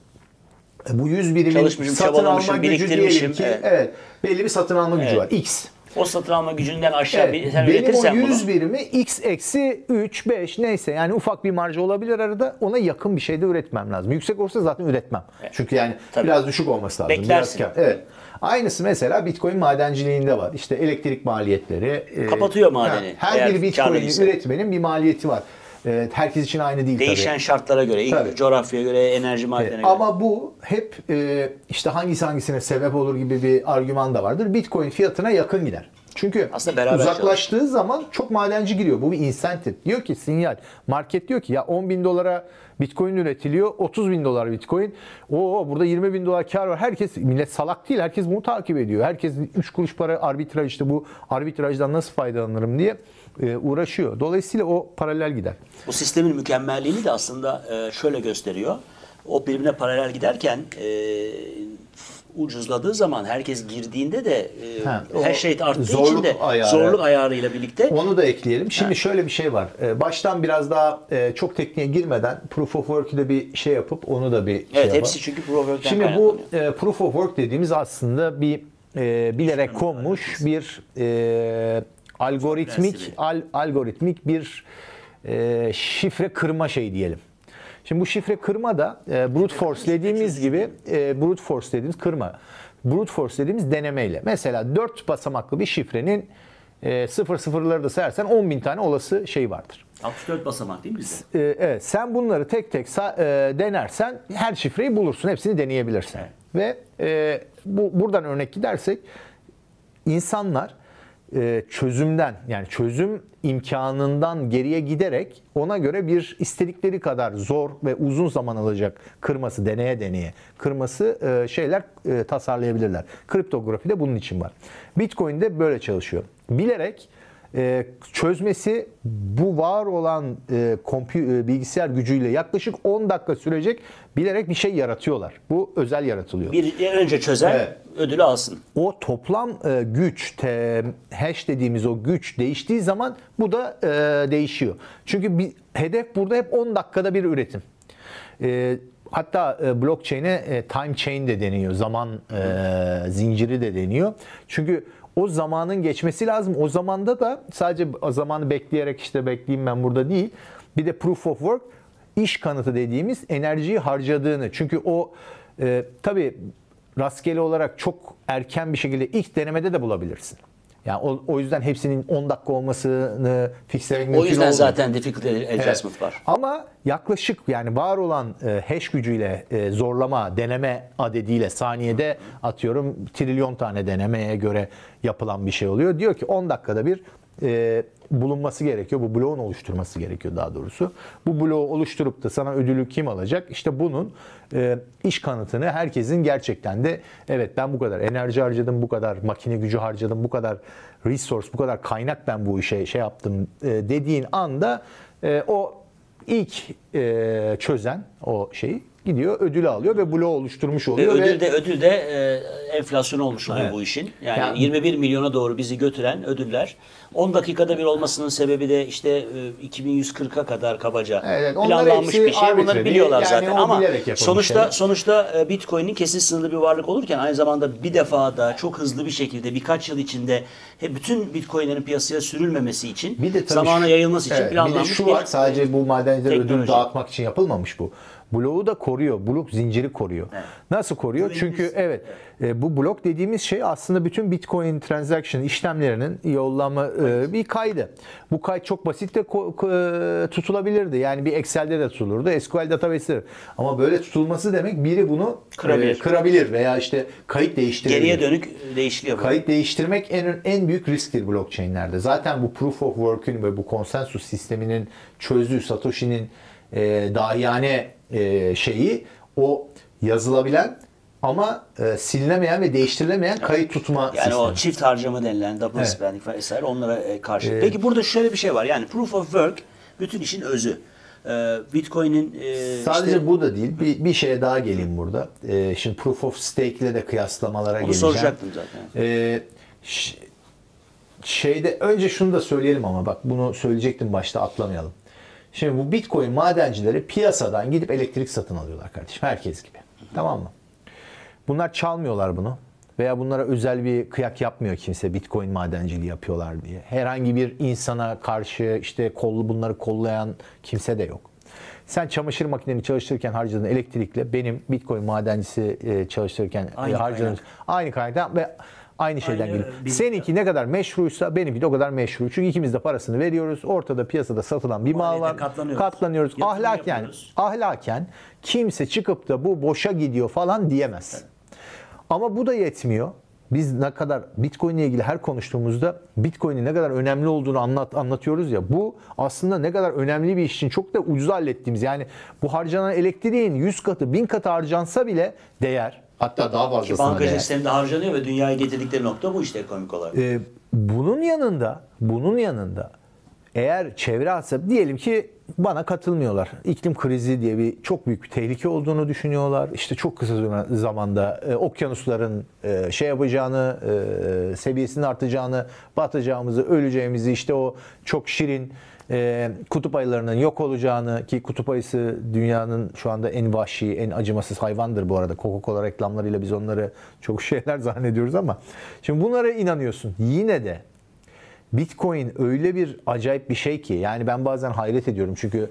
E, Bu 100 birimin satın alma gücü diyelim ki Evet. evet. belli bir satın alma gücü Evet. var. X. O satın alma gücünden aşağı Evet, bir, sen benim o üretirsen 100 bunu. birimi x eksi 3, 5 neyse yani ufak bir marjı olabilir arada ona yakın bir şey de üretmem lazım. Yüksek olursa zaten üretmem. Çünkü yani Tabii. biraz düşük olması lazım. Beklersin. Biraz evet. Aynısı mesela Bitcoin madenciliğinde var. İşte elektrik maliyetleri. e, Kapatıyor madeni, Her bir değilse. üretmenin bir maliyeti var. E, herkes için aynı değil Değişen tabii. şartlara göre, Tabii. coğrafyaya göre, enerji madenine göre. Ama bu hep e, işte hangisi hangisine sebep olur gibi bir argüman da vardır. Bitcoin fiyatına yakın gider. Çünkü Aslında beraber uzaklaştığı zaman çok madenci giriyor. Bu bir incentive. Diyor ki sinyal. Market diyor ki ya 10 bin dolara bitcoin üretiliyor. 30 bin dolar bitcoin. Oo burada 20 bin dolar kar var. Herkes millet salak değil. Herkes bunu takip ediyor. Herkes 3 kuruş para arbitraj işte bu arbitrajdan nasıl faydalanırım diye e, uğraşıyor. Dolayısıyla o paralel gider. Bu sistemin mükemmelliğini de aslında e, şöyle gösteriyor. O birbirine paralel giderken e, ucuzladığı zaman herkes girdiğinde de e, Ha, her şey arttığı zorluk için de ayarı. zorluk ayarıyla birlikte Onu da ekleyelim. Şimdi şöyle bir şey var. Ee, Baştan biraz daha e, çok tekniğe girmeden Proof of Work'ü de bir şey yapıp onu da bir şey Evet hepsi çünkü Proof of Work'ten Şimdi bu e, Proof of Work dediğimiz aslında bir e, bilerek konmuş bir e, algoritmik al, algoritmik bir e, şifre kırma şey diyelim. Şimdi bu şifre kırma da e, brute force dediğimiz gibi e, brute force dediğimiz kırma. Brute force dediğimiz denemeyle. Mesela 4 basamaklı bir şifrenin e, sıfır sıfırları da sayarsan 10 bin tane olası şey vardır. 64 basamak değil mi bizde? E, evet, sen bunları tek tek e, denersen her şifreyi bulursun. Hepsini deneyebilirsin. Ve e, bu buradan örnek gidersek insanlar e, çözümden yani çözüm imkanından geriye giderek ona göre bir istedikleri kadar zor ve uzun zaman alacak kırması deneye deneye kırması e, şeyler e, tasarlayabilirler. Kriptografi de bunun için var. Bitcoin de böyle çalışıyor. Bilerek e, çözmesi bu var olan e, kompü- e, bilgisayar gücüyle yaklaşık 10 dakika sürecek bilerek bir şey yaratıyorlar. Bu özel yaratılıyor. Bir önce çözer, Evet. ödülü alsın. O toplam e, güç, te, hash dediğimiz o güç değiştiği zaman bu da e, değişiyor. Çünkü bir hedef burada hep 10 dakikada bir üretim. E, hatta e, blockchain'e e, time chain de deniyor. Zaman e, zinciri de deniyor. Çünkü o zamanın geçmesi lazım. O zamanda da sadece zamanı bekleyerek işte bekleyeyim ben burada değil. Bir de proof of work iş kanıtı dediğimiz enerjiyi harcadığını. Çünkü o e, tabii rastgele olarak çok erken bir şekilde ilk denemede de bulabilirsin. Yani o, o yüzden hepsinin 10 dakika olmasını fixlemek mümkün O yüzden olmuyor. zaten difficulty adjustment var. Ama yaklaşık yani var olan e, hash gücüyle e, zorlama, deneme adediyle saniyede atıyorum trilyon tane denemeye göre yapılan bir şey oluyor. Diyor ki 10 dakikada bir e, bulunması gerekiyor. Bu bloğun oluşturması gerekiyor daha doğrusu. Bu bloğu oluşturup da sana ödülü kim alacak? İşte bunun e, iş kanıtını herkesin gerçekten de evet ben bu kadar enerji harcadım, bu kadar makine gücü harcadım, bu kadar resource, bu kadar kaynak ben bu işe şey yaptım e, dediğin anda e, o ilk e, çözen o şeyi gidiyor ödülü alıyor ve bloğu oluşturmuş Ve oluyor. ödül de ödül de e, enflasyon olmuş oluyor Evet. bu işin. Yani, Yani- 21 milyona doğru bizi götüren ödüller 10 dakikada bir olmasının sebebi de işte e, 2140'a kadar kabaca Evet, planlanmış bir şey. Bunları biliyorlar yani zaten ama sonuçta şeyler. sonuçta e, Bitcoin'in kesin sınırlı bir varlık olurken aynı zamanda bir defada çok hızlı bir şekilde birkaç yıl içinde he, bütün Bitcoin'lerin piyasaya sürülmemesi için Bir de zamana yayılması için evet, planlanmış Bir de şu var sadece bu madenciler ödül dağıtmak için yapılmamış bu. Bloğu da koruyor. Blok zinciri koruyor. Evet. Nasıl koruyor? Güvenimiz- Çünkü evet e, bu blok dediğimiz şey aslında bütün Bitcoin transaction işlemlerinin yollama e, bir kaydı. Bu kayıt çok basit de e, tutulabilirdi. Yani bir Excel'de de tutulurdu. SQL database'de. Ama böyle tutulması demek biri bunu Kırabilir. e, kırabilir veya işte kayıt değiştirebilir. Geriye dönük değişiklik. Kayıt değiştirmek en en büyük risktir blockchain'lerde. Zaten bu proof of work'ün ve bu konsensus sisteminin çözdüğü Satoshi'nin e, dahiyane e, şeyi o yazılabilen ama e, silinemeyen ve değiştirilemeyen kayıt tutma Yani sistemi. o çift harcama denilen double Evet. spending vesaire onlara e, karşı. Peki burada şöyle bir şey var. Yani proof of work bütün işin özü. Ee, Bitcoin'in e, Sadece işte, bu da değil. Bir, bir şeye daha geleyim burada. E, şimdi proof of stake ile de kıyaslamalara onu geleceğim. soracaktım zaten. Ee, ş- şeyde önce şunu da söyleyelim ama bak bunu söyleyecektim başta atlamayalım. Şimdi bu Bitcoin madencileri piyasadan gidip elektrik satın alıyorlar kardeşim. Herkes gibi. Tamam mı? Bunlar çalmıyorlar bunu. Veya bunlara özel bir kıyak yapmıyor kimse Bitcoin madenciliği yapıyorlar diye. Herhangi bir insana karşı işte kollu bunları kollayan kimse de yok. Sen çamaşır makineni çalıştırırken harcadığın elektrikle benim Bitcoin madencisi e, çalıştırırken Aynı e, harcadığım kaynak. aynı kaynaktan ve aynı şeyden Aynı, geliyor. bir- Seninki ne kadar meşruysa benimki de o kadar meşru. Çünkü ikimiz de parasını veriyoruz. Ortada piyasada satılan bir mal var. katlanıyoruz. Katlanıyoruz. Yatırım Ahlaken, yapıyoruz. ahlaken kimse çıkıp da bu boşa gidiyor falan diyemez. Ama bu da yetmiyor. biz ne kadar Bitcoin ile ilgili her konuştuğumuzda Bitcoin'in ne kadar önemli olduğunu anlat anlatıyoruz ya. Bu aslında ne kadar önemli bir iş için çok da ucuz hallettiğimiz. Yani bu harcanan elektriğin 100 katı, 1000 katı harcansa bile değer. Hatta daha fazlasına Bankacılık değer. sisteminde harcanıyor ve dünyaya getirdikleri nokta bu işte ekonomik olarak. Ee, bunun yanında, bunun yanında eğer çevre hasabı diyelim ki bana katılmıyorlar. İklim krizi diye bir çok büyük bir tehlike olduğunu düşünüyorlar. İşte çok kısa zamanda e, okyanusların e, şey yapacağını, e, seviyesinin artacağını, batacağımızı, öleceğimizi, işte o çok şirin e, kutup ayılarının yok olacağını ki kutup ayısı dünyanın şu anda en vahşi, en acımasız hayvandır bu arada. Coca-Cola reklamlarıyla biz onları çok şeyler zannediyoruz ama şimdi bunlara inanıyorsun. Yine de Bitcoin öyle bir acayip bir şey ki yani ben bazen hayret ediyorum çünkü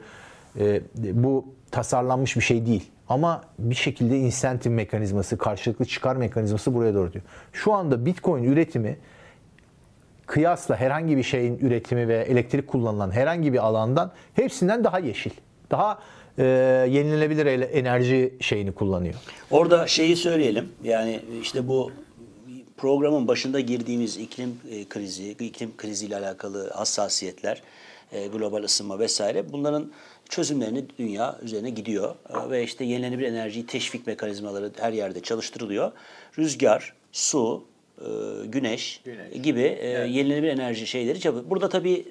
e, bu tasarlanmış bir şey değil. Ama bir şekilde insentif mekanizması, karşılıklı çıkar mekanizması buraya doğru diyor. Şu anda Bitcoin üretimi kıyasla herhangi bir şeyin üretimi ve elektrik kullanılan herhangi bir alandan hepsinden daha yeşil. Daha e, yenilenebilir enerji şeyini kullanıyor. Orada şeyi söyleyelim. Yani işte bu programın başında girdiğimiz iklim e, krizi, iklim kriziyle alakalı hassasiyetler, e, global ısınma vesaire bunların çözümlerini dünya üzerine gidiyor. E, ve işte yenilenebilir enerji teşvik mekanizmaları her yerde çalıştırılıyor. Rüzgar, su, güneş, güneş gibi e, evet. yenilenebilir enerji şeyleri çalışıyor. Burada tabii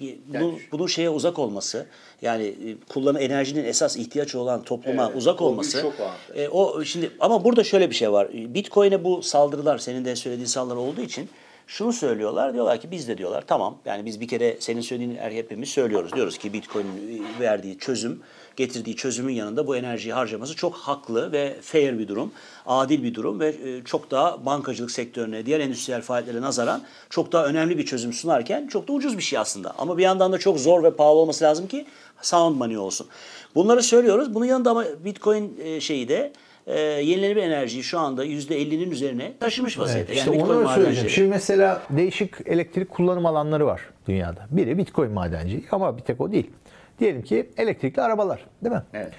e, bunun, bunun şeye uzak olması, yani e, kullanı enerjinin esas ihtiyaç olan topluma evet, uzak olması. E, o şimdi ama burada şöyle bir şey var. Bitcoin'e bu saldırılar senin de söylediğin saldırılar olduğu için şunu söylüyorlar. Diyorlar ki biz de diyorlar tamam yani biz bir kere senin söylediğin er, hepimiz söylüyoruz. Diyoruz ki Bitcoin'in verdiği çözüm getirdiği çözümün yanında bu enerjiyi harcaması çok haklı ve fair bir durum, adil bir durum ve e, çok daha bankacılık sektörüne, diğer endüstriyel faaliyetlere nazaran çok daha önemli bir çözüm sunarken çok da ucuz bir şey aslında. Ama bir yandan da çok zor ve pahalı olması lazım ki sound money olsun. Bunları söylüyoruz. Bunun yanında ama Bitcoin e, şeyi de e, yenilenebilir enerjiyi şu anda %50'nin üzerine taşımış vaziyette. Evet, işte yani onu söyleyeceğim. Şimdi mesela değişik elektrik kullanım alanları var dünyada. Biri Bitcoin madenciliği ama bir tek o değil. Diyelim ki elektrikli arabalar değil mi? Evet.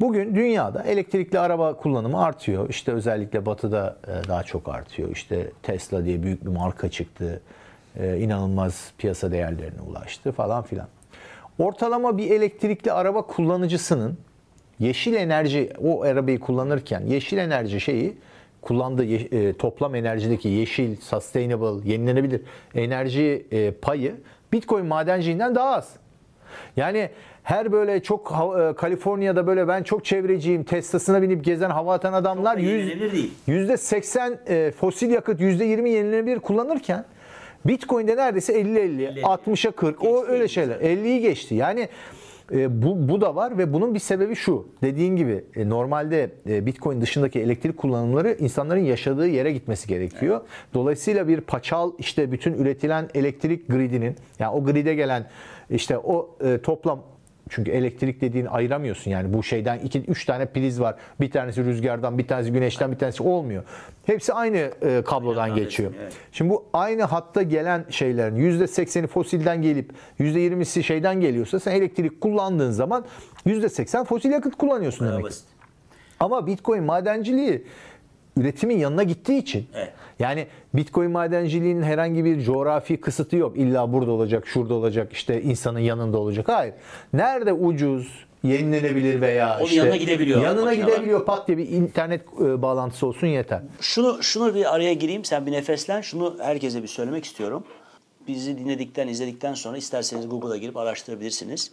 Bugün dünyada elektrikli araba kullanımı artıyor. İşte özellikle batıda e, daha çok artıyor. İşte Tesla diye büyük bir marka çıktı. E, inanılmaz piyasa değerlerine ulaştı falan filan. Ortalama bir elektrikli araba kullanıcısının yeşil enerji o arabayı kullanırken yeşil enerji şeyi kullandığı e, toplam enerjideki yeşil, sustainable, yenilenebilir enerji payı Bitcoin madenciliğinden daha az. Yani her böyle çok e, Kaliforniya'da böyle ben çok çevreciyim Tesla'sına binip gezen hava atan adamlar yüzde 80 e, fosil yakıt yüzde 20 yenilenebilir kullanırken Bitcoin'de neredeyse 50-50, 60'a 40 o öyle şeyler. 50'yi geçti. Yani e, bu, bu da var ve bunun bir sebebi şu. Dediğin gibi e, normalde e, Bitcoin dışındaki elektrik kullanımları insanların yaşadığı yere gitmesi gerekiyor. Evet. Dolayısıyla bir paçal işte bütün üretilen elektrik gridinin yani o gride gelen işte o e, toplam çünkü elektrik dediğin ayıramıyorsun yani bu şeyden iki üç tane priz var. Bir tanesi rüzgardan, bir tanesi güneşten, bir tanesi olmuyor. Hepsi aynı e, kablodan geçiyor. Evet. Şimdi bu aynı hatta gelen şeylerin %80'i fosilden gelip %20'si şeyden geliyorsa sen elektrik kullandığın zaman %80 fosil yakıt kullanıyorsun demek. Ama Bitcoin madenciliği üretimin yanına gittiği için evet. Yani Bitcoin madenciliğinin herhangi bir coğrafi kısıtı yok. İlla burada olacak, şurada olacak, işte insanın yanında olacak. Hayır. Nerede ucuz, yenilenebilir veya Onun işte yanına gidebiliyor. Yanına gidebiliyor pat diye bir internet e, bağlantısı olsun yeter. Şunu şunu bir araya gireyim. Sen bir nefeslen. Şunu herkese bir söylemek istiyorum. Bizi dinledikten, izledikten sonra isterseniz Google'a girip araştırabilirsiniz.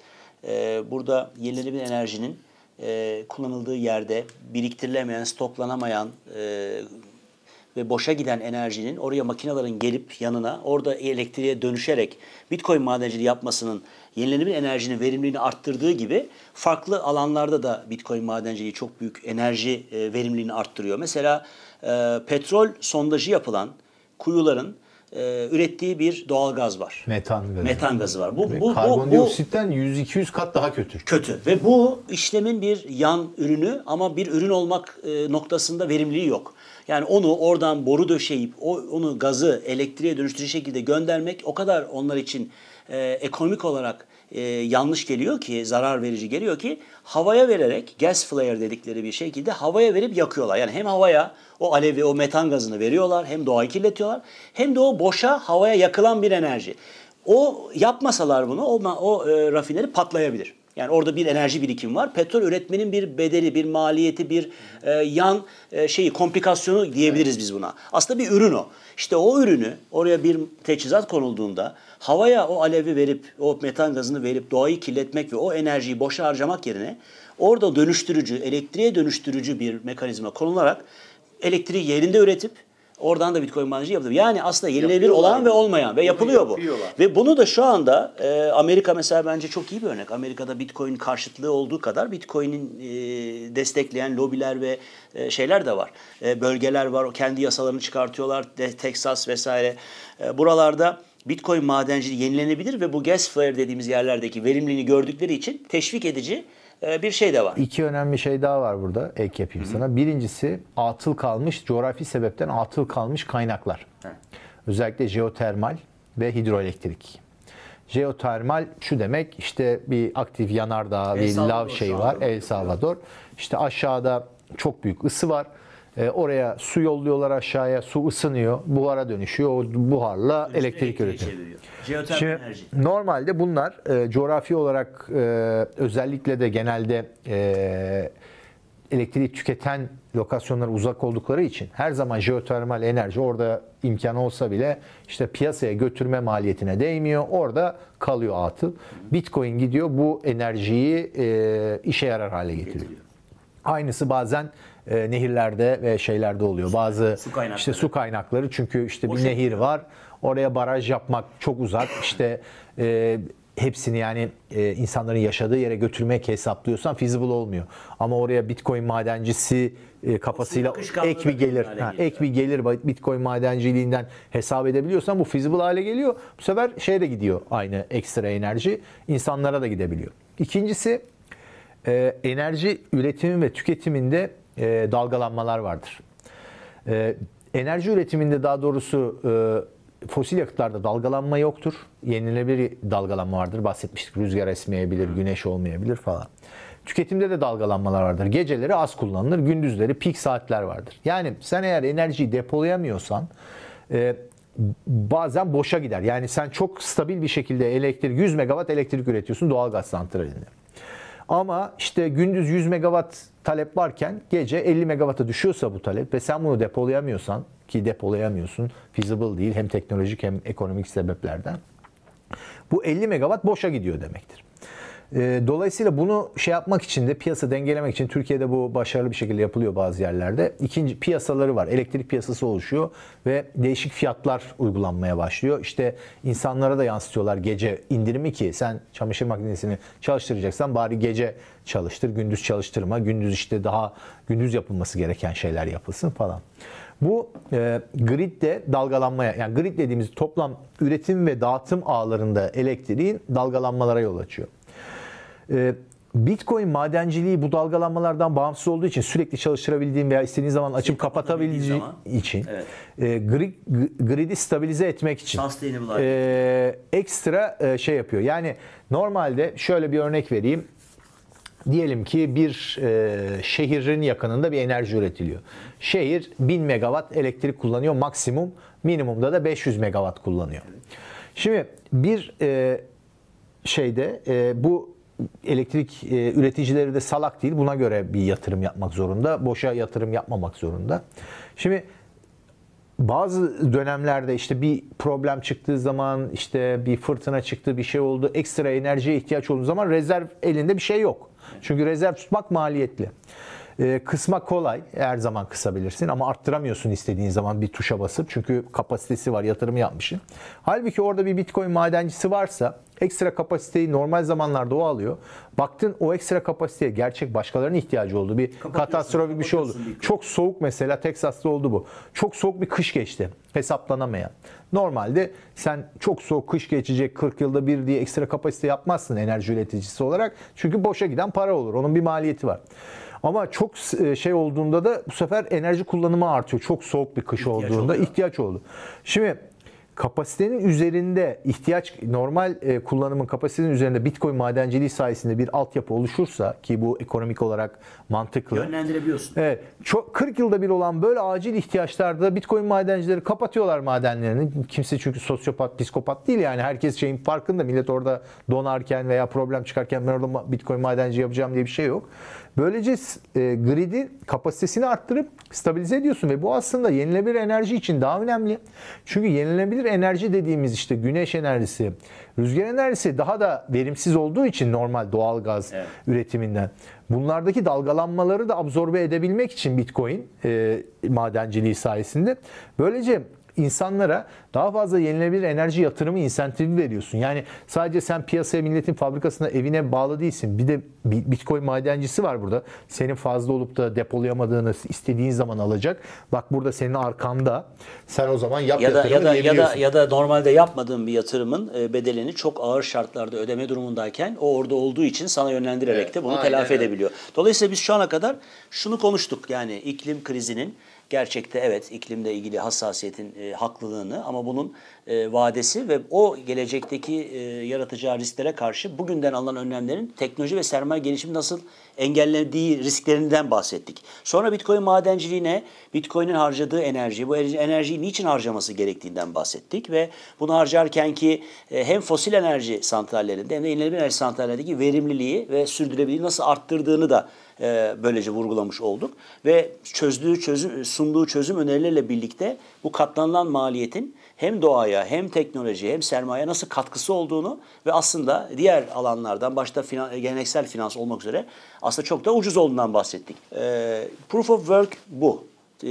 Ee, burada yenilenebilir enerjinin e, kullanıldığı yerde biriktirilemeyen, stoklanamayan e, ve boşa giden enerjinin oraya makinelerin gelip yanına orada elektriğe dönüşerek Bitcoin madenciliği yapmasının yenilenebilir enerjinin verimliliğini arttırdığı gibi farklı alanlarda da Bitcoin madenciliği çok büyük enerji e, verimliliğini arttırıyor. Mesela e, petrol sondajı yapılan kuyuların e, ürettiği bir doğal gaz var. Metan gazı. Metan gazı var. Bu, bu, Karbondioksitten 100-200 kat daha kötü. Kötü. Ve bu işlemin bir yan ürünü ama bir ürün olmak e, noktasında verimliliği yok. Yani onu oradan boru döşeyip o, onu gazı elektriğe dönüştürücü şekilde göndermek o kadar onlar için e, ekonomik olarak e, yanlış geliyor ki, zarar verici geliyor ki havaya vererek gas flare dedikleri bir şekilde havaya verip yakıyorlar. Yani hem havaya o alevi, o metan gazını veriyorlar hem doğayı kirletiyorlar hem de o boşa havaya yakılan bir enerji. O yapmasalar bunu o, o e, rafineri patlayabilir. Yani orada bir enerji birikimi var. Petrol üretmenin bir bedeli, bir maliyeti, bir e, yan e, şeyi, komplikasyonu diyebiliriz biz buna. Aslında bir ürün o. İşte o ürünü oraya bir teçhizat konulduğunda havaya o alevi verip, o metan gazını verip doğayı kirletmek ve o enerjiyi boşa harcamak yerine orada dönüştürücü, elektriğe dönüştürücü bir mekanizma konularak elektriği yerinde üretip Oradan da Bitcoin madenciliği yapılıyor. Yani aslında yenilenebilir olan ve olmayan ve yapılıyor bu. Ve bunu da şu anda e, Amerika mesela bence çok iyi bir örnek. Amerika'da Bitcoin karşıtlığı olduğu kadar Bitcoin'in e, destekleyen lobiler ve e, şeyler de var. E, bölgeler var. Kendi yasalarını çıkartıyorlar. De, Texas vesaire. E, buralarda Bitcoin madenciliği yenilenebilir ve bu gas flare dediğimiz yerlerdeki verimliliğini gördükleri için teşvik edici bir şey de var. İki önemli şey daha var burada. Ek yapayım Hı-hı. sana. Birincisi atıl kalmış, coğrafi sebepten atıl kalmış kaynaklar. Hı. Özellikle jeotermal ve hidroelektrik. Jeotermal şu demek işte bir aktif yanardağ, El bir Salvador, lav şeyi var. El Salvador. İşte aşağıda çok büyük ısı var. E, oraya su yolluyorlar aşağıya, su ısınıyor, buhara dönüşüyor. O buharla Dönüşme elektrik üretiyor. Şimdi, enerji. Normalde bunlar e, coğrafi olarak e, özellikle de genelde e, elektriği tüketen lokasyonlara uzak oldukları için her zaman jeotermal enerji orada imkan olsa bile işte piyasaya götürme maliyetine değmiyor. Orada kalıyor atıl. Bitcoin gidiyor bu enerjiyi e, işe yarar hale getiriyor. getiriyor. Aynısı bazen e, nehirlerde ve şeylerde oluyor. Bazı su işte su kaynakları çünkü işte bir nehir var. Oraya baraj yapmak çok uzak. İşte e, hepsini yani e, insanların yaşadığı yere götürmek hesaplıyorsan feasible olmuyor. Ama oraya Bitcoin madencisi e, kafasıyla ek bir gelir, ha, ek bir gelir Bitcoin madenciliğinden hesap edebiliyorsan bu feasible hale geliyor. Bu sefer şeye de gidiyor aynı ekstra enerji insanlara da gidebiliyor. İkincisi e, enerji üretimi ve tüketiminde e, dalgalanmalar vardır. E, enerji üretiminde daha doğrusu e, fosil yakıtlarda dalgalanma yoktur. Yenilenebilir dalgalanma vardır. Bahsetmiştik. Rüzgar esmeyebilir, güneş olmayabilir falan. Tüketimde de dalgalanmalar vardır. Geceleri az kullanılır, gündüzleri pik saatler vardır. Yani sen eğer enerjiyi depolayamıyorsan e, bazen boşa gider. Yani sen çok stabil bir şekilde elektrik 100 megawatt elektrik üretiyorsun doğal gaz santralinde. Ama işte gündüz 100 megawatt talep varken gece 50 megawatt'a düşüyorsa bu talep ve sen bunu depolayamıyorsan ki depolayamıyorsun feasible değil hem teknolojik hem ekonomik sebeplerden bu 50 megawatt boşa gidiyor demektir. Ee, dolayısıyla bunu şey yapmak için de piyasa dengelemek için Türkiye'de bu başarılı bir şekilde yapılıyor bazı yerlerde. İkinci piyasaları var. Elektrik piyasası oluşuyor ve değişik fiyatlar uygulanmaya başlıyor. İşte insanlara da yansıtıyorlar gece indirimi ki sen çamaşır makinesini çalıştıracaksan bari gece çalıştır, gündüz çalıştırma. Gündüz işte daha gündüz yapılması gereken şeyler yapılsın falan. Bu e, gridde dalgalanmaya yani grid dediğimiz toplam üretim ve dağıtım ağlarında elektriğin dalgalanmalara yol açıyor. Ee, Bitcoin madenciliği bu dalgalanmalardan bağımsız olduğu için sürekli çalıştırabildiğim veya istediğin zaman açıp sürekli kapatabildiğin için evet. e, grid, grid'i stabilize etmek için e, ekstra e, şey yapıyor. Yani normalde şöyle bir örnek vereyim. Diyelim ki bir e, şehrin yakınında bir enerji üretiliyor. Şehir 1000 megawatt elektrik kullanıyor maksimum, minimumda da 500 megawatt kullanıyor. Şimdi bir e, şeyde e, bu elektrik e, üreticileri de salak değil. Buna göre bir yatırım yapmak zorunda. Boşa yatırım yapmamak zorunda. Şimdi bazı dönemlerde işte bir problem çıktığı zaman işte bir fırtına çıktı bir şey oldu ekstra enerjiye ihtiyaç olduğu zaman rezerv elinde bir şey yok. Çünkü rezerv tutmak maliyetli. E, kısmak kolay. Her zaman kısabilirsin ama arttıramıyorsun istediğin zaman bir tuşa basıp. Çünkü kapasitesi var, yatırım yapmışsın. Halbuki orada bir Bitcoin madencisi varsa ekstra kapasiteyi normal zamanlarda o alıyor. Baktın o ekstra kapasiteye gerçek başkalarının ihtiyacı oldu. Bir katastrofik bir şey oldu. Çok soğuk mesela Teksas'ta oldu bu. Çok soğuk bir kış geçti. Hesaplanamayan. Normalde sen çok soğuk kış geçecek 40 yılda bir diye ekstra kapasite yapmazsın enerji üreticisi olarak. Çünkü boşa giden para olur. Onun bir maliyeti var. Ama çok e, şey olduğunda da bu sefer enerji kullanımı artıyor. Çok soğuk bir kış ihtiyaç olduğunda oluyor. ihtiyaç oldu. Şimdi kapasitenin üzerinde ihtiyaç normal e, kullanımın kapasitenin üzerinde Bitcoin madenciliği sayesinde bir altyapı oluşursa ki bu ekonomik olarak mantıklı. Yönlendirebiliyorsun. Evet. Çok 40 yılda bir olan böyle acil ihtiyaçlarda Bitcoin madencileri kapatıyorlar madenlerini. Kimse çünkü sosyopat, psikopat değil yani. Herkes şeyin farkında. Millet orada donarken veya problem çıkarken ben orada Bitcoin madenci yapacağım diye bir şey yok. Böylece e, gridi kapasitesini arttırıp stabilize ediyorsun ve bu aslında yenilenebilir enerji için daha önemli. Çünkü yenilenebilir enerji dediğimiz işte güneş enerjisi, rüzgar enerjisi daha da verimsiz olduğu için normal doğal gaz evet. üretiminden. Bunlardaki dalgalanmaları da absorbe edebilmek için Bitcoin e, madenciliği sayesinde böylece insanlara daha fazla yenilenebilir enerji yatırımı insentifi veriyorsun. Yani sadece sen piyasaya milletin fabrikasına evine bağlı değilsin. Bir de Bitcoin madencisi var burada. Senin fazla olup da depolayamadığını istediğin zaman alacak. Bak burada senin arkanda. Sen o zaman yap ya da, ya da ya da ya da normalde yapmadığın bir yatırımın e, bedelini çok ağır şartlarda ödeme durumundayken o orada olduğu için sana yönlendirerek evet, de bunu telafi evet. edebiliyor. Dolayısıyla biz şu ana kadar şunu konuştuk. Yani iklim krizinin gerçekte evet iklimle ilgili hassasiyetin e, haklılığını ama bunun e, vadesi ve o gelecekteki e, yaratacağı risklere karşı bugünden alınan önlemlerin teknoloji ve sermaye gelişimi nasıl engellediği risklerinden bahsettik. Sonra Bitcoin madenciliğine, Bitcoin'in harcadığı enerji, bu enerjiyi niçin harcaması gerektiğinden bahsettik ve bunu harcarken ki e, hem fosil enerji santrallerinde hem de yenilenebilir enerji santrallerindeki verimliliği ve sürdürülebilirliği nasıl arttırdığını da e, böylece vurgulamış olduk. Ve çözdüğü çözüm, sunduğu çözüm önerileriyle birlikte bu katlanılan maliyetin hem doğaya hem teknolojiye hem sermaye nasıl katkısı olduğunu ve aslında diğer alanlardan başta finan, geleneksel finans olmak üzere aslında çok da ucuz olduğundan bahsettik. E, proof of work bu. E,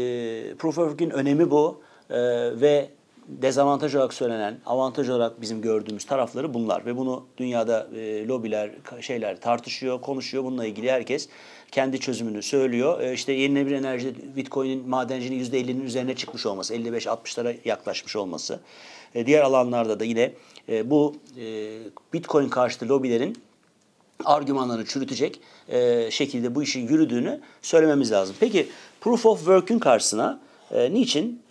proof of work'in önemi bu e, ve dezavantaj olarak söylenen, avantaj olarak bizim gördüğümüz tarafları bunlar ve bunu dünyada e, lobiler, şeyler tartışıyor, konuşuyor. Bununla ilgili herkes kendi çözümünü söylüyor. E, işte yenilenebilir enerji Bitcoin'in madenciliğinin %50'nin üzerine çıkmış olması, 55-60'lara yaklaşmış olması. E, diğer alanlarda da yine e, bu e, Bitcoin karşıtı lobilerin argümanlarını çürütecek şekilde bu işin yürüdüğünü söylememiz lazım. Peki Proof of Work'ün karşısına niçin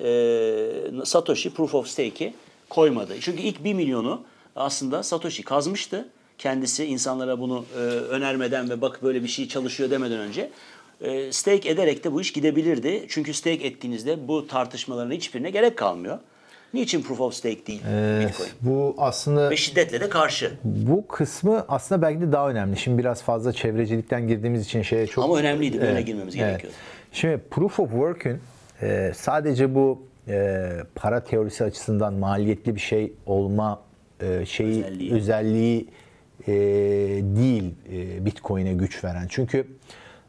Satoshi Proof of Stake'i koymadı? Çünkü ilk 1 milyonu aslında Satoshi kazmıştı kendisi insanlara bunu önermeden ve bak böyle bir şey çalışıyor demeden önce stake ederek de bu iş gidebilirdi. Çünkü stake ettiğinizde bu tartışmaların hiçbirine gerek kalmıyor. Niçin proof of stake değil ee, Bitcoin? Bu aslında ve şiddetle de karşı. Bu kısmı aslında belki de daha önemli. Şimdi biraz fazla çevrecilikten girdiğimiz için şeye çok Ama önemliydi. Böyle evet, girmemiz evet. gerekiyor. Şimdi proof of work'ün e, sadece bu e, para teorisi açısından maliyetli bir şey olma e, şeyi özelliği, özelliği e, değil e, Bitcoin'e güç veren. Çünkü